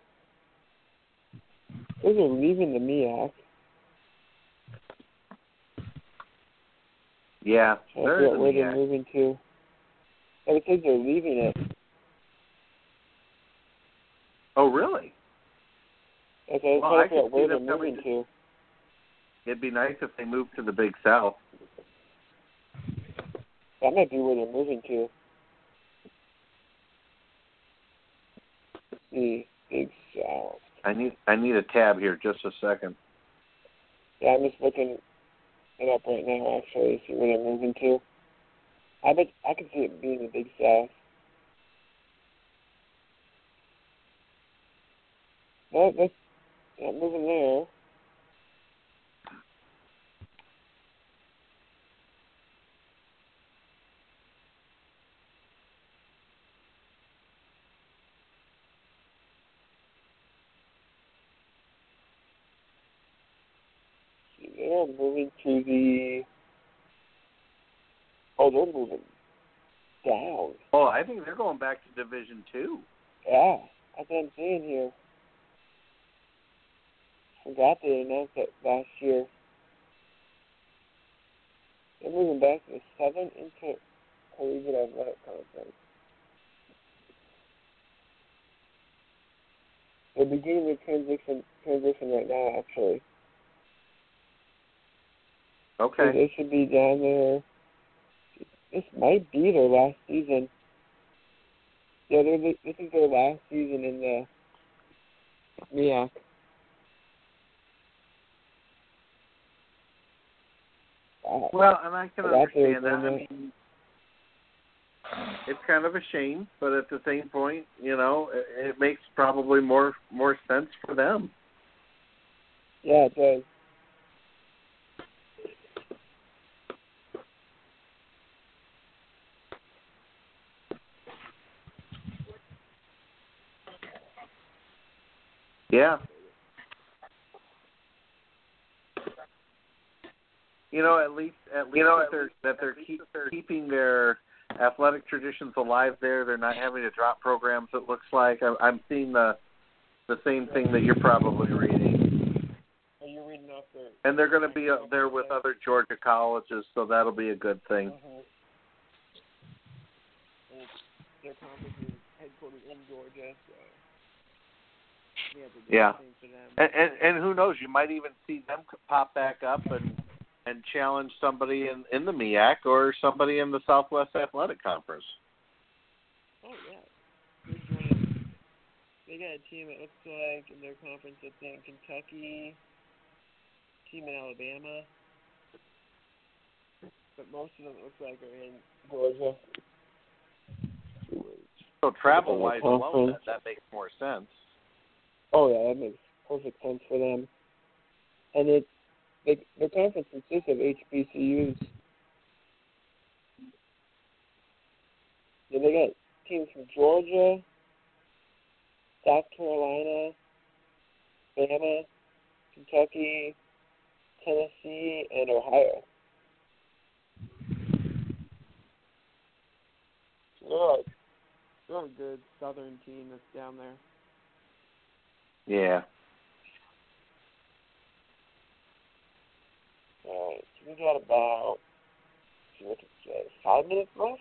Those are leaving the MEAC. Yeah, forget is where they're moving to. And it says they're leaving it. Oh, really? Okay, Well, I I was trying to could where they're moving to. It'd be nice if they moved to the Big South. That might be where they're moving to. Let's Big South. I need I need a tab here. Just a second. Yeah, I'm just looking it up right now, actually, see where they're moving to. I bet I can see it being the Big South. No, that's not moving there. Moving to the. Oh, they're moving down. Oh, I think they're going back to Division Two. Yeah, that's what I'm saying here. Forgot they announced that last year. They're moving back to the Southern Intercollegiate Athletic Conference. They're beginning the transition transition right now, actually. So Okay. they should be down there. This might be their last season. Yeah, they're, this is their last season in the MEAC. Wow. Uh, well, and I can understand that. I mean, it's kind of a shame, but at the same point, you know, it, it makes probably more more sense for them. Yeah, it does. Yeah. You know, at least at least you know, that they're that they're keep, keeping their athletic traditions alive there. They're not having to drop programs. It looks like I'm, I'm seeing the the same thing that you're probably reading. Are you reading off their? And they're going to be up there with other Georgia colleges, so that'll be a good thing. And their conference is headquartered in Georgia, so yeah, it's a good Yeah. thing for them. And, and and who knows? You might even see them pop back up and and challenge somebody in in the MEAC or somebody in the Southwest Athletic Conference. Oh yeah. They're joining- They got a team it looks like in their conference that's in Kentucky, team in Alabama. But most of them it looks like are in Georgia. So travel wise alone, that, that makes more sense. Oh yeah, that makes perfect sense for them. And it they, their conference consists of HBCUs. Yeah, they got teams from Georgia, South Carolina, Bama, Kentucky, Tennessee, and Ohio. So they're like they're a good southern team that's down there. Yeah. Alright, so we got about see what it says, five minutes left?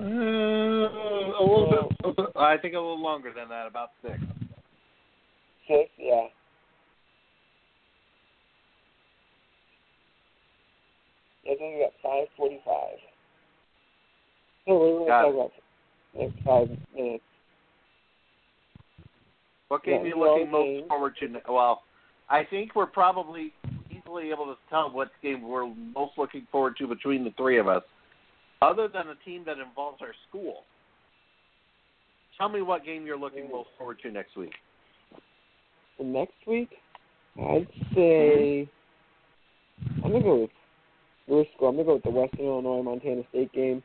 Uh, a little bit. I think a little longer than that, about six. Six, yeah. I think we got five forty-five. So we're going to talk about next five minutes. What game Yeah, are you looking most forward to? Well, I think we're probably easily able to tell what game we're most looking forward to between the three of us, other than a team that involves our school. Tell me what game you're looking hmm. most forward to next week. Next week, I'd say I'm gonna go with your school. I'm gonna go with the Western Illinois Montana State game.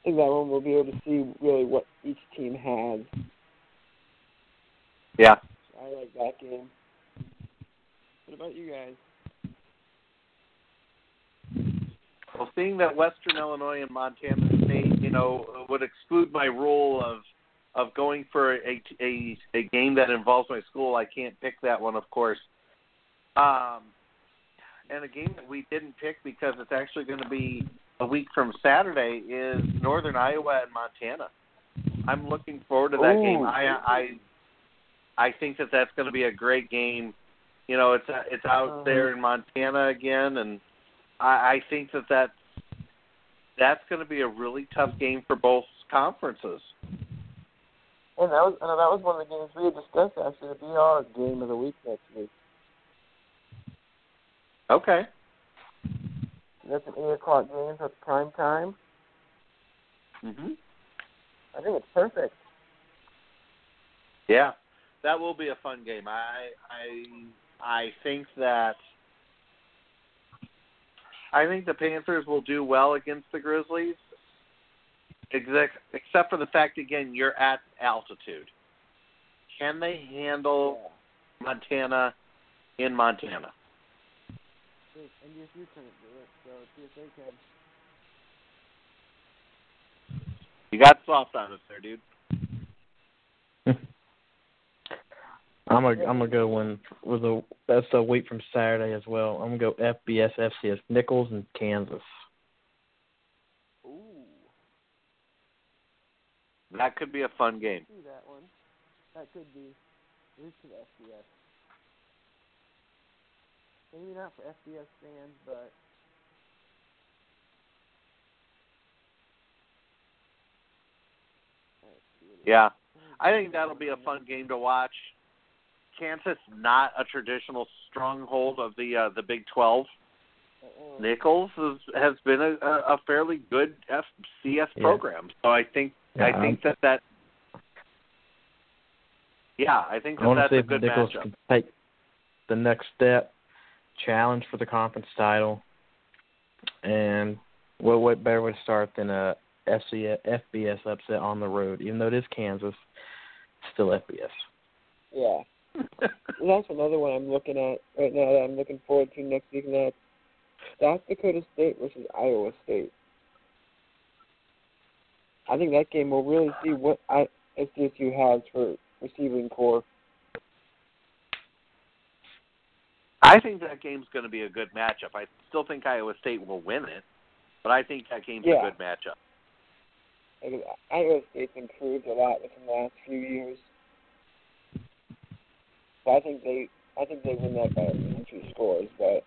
I think that one we'll be able to see really what each team has. Yeah. So I like that game. What about you guys? Well, seeing that Western Illinois and Montana State, you know, would exclude my rule of of going for a a a game that involves my school, I can't pick that one, of course. Um, and a game that we didn't pick because it's actually going to be a week from Saturday is Northern Iowa and Montana. I'm looking forward to that Ooh. game. I I I think that that's going to be a great game. You know, it's it's out Uh-huh. there in Montana again, and I, I think that that's that's going to be a really tough game for both conferences. And that was and that was one of the games we had discussed actually to be our game of the week next week. Okay. That's an eight o'clock game, so it's prime time. Mhm. I think it's perfect. Yeah, that will be a fun game. I I I think that I think the Panthers will do well against the Grizzlies, except except for the fact again you're at altitude. Can they handle Montana in Montana. And your couldn't do it, so see if they can. You got soft on us there, dude. I'm gonna I'm gonna go one with a that's a week from Saturday as well. I'm gonna go FBS FCS Nicholls and Kansas. Ooh, That could be a fun game. see that one. That could be. At least for the FBS. Maybe not for FBS fans, but Let's see what it is. Yeah. I think that'll be a fun game to watch. Kansas not a traditional stronghold of the uh, the Big 12. Uh-uh. Nicholls has, has been a, a a fairly good FCS Yeah. program. So I think Yeah, I think that that yeah, I think I that want to that's see a if good Nicholls matchup. can take the next step, challenge for the conference title, and what what better way to start than a FCS, FBS upset on the road? Even though it is Kansas, it's still FBS. Yeah. Well, that's another one I'm looking at right now that I'm looking forward to next week, and that's South Dakota State versus Iowa State. I think that game will really see what I SDSU has for receiving corps. I think that game's going to be a good matchup. I still think Iowa State will win it, but I think that game's Yeah. a good matchup. Iowa State's improved a lot within the last few years. So I think they, I think they win that by at least two scores, but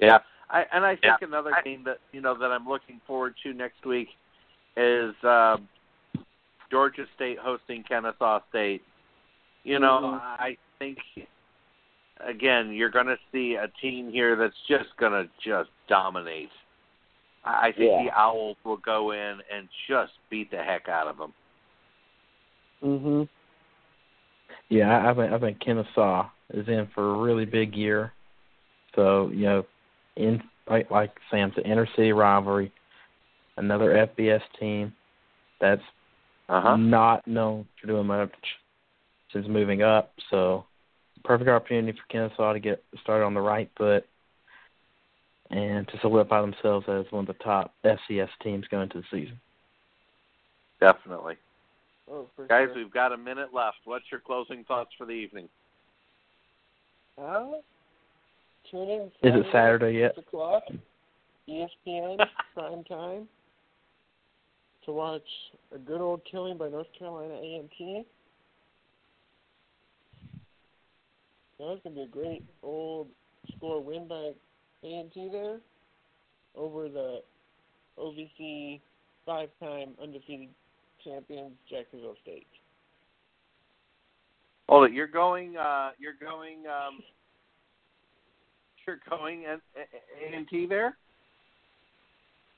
Yeah, I and I think another game that you know that I'm looking forward to next week is um, Georgia State hosting Kennesaw State. You know, Mhm. I think again you're going to see a team here that's just going to just dominate. I I think Yeah. the Owls will go in and just beat the heck out of them. mhm. Yeah, I, I think I think Kennesaw is in for a really big year. So you know, in like like Sam inner city rivalry, another FBS team that's Uh huh. not known for doing much since moving up. So, perfect opportunity for Kennesaw to get started on the right foot and to solidify themselves as one of the top FCS teams going into the season. Definitely, Oh, guys. sure. We've got a minute left. What's your closing thoughts for the evening? Uh, tune in. Is it Saturday yet? Six o'clock. ESPN prime time to watch a good old killing by North Carolina A&T. That's gonna be a great old score win by A&T there over the OVC five-time undefeated champions Jacksonville State. Hold it. You're going. Uh, you're going. Um, you're going at A and T there.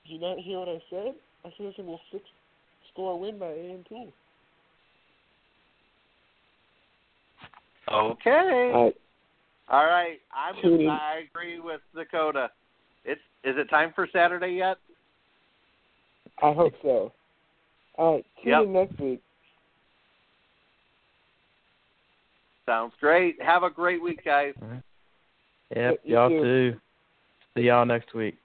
Did you not hear what I said? I said it's gonna be a six-score win by A&T. Okay. All right. All right. I'm. Tune. I agree with Dakota. It's. Is it time for Saturday yet? I hope so. All right, tune Yep. in next week. Sounds great. Have a great week, guys. Yep, You y'all too. too. See y'all next week.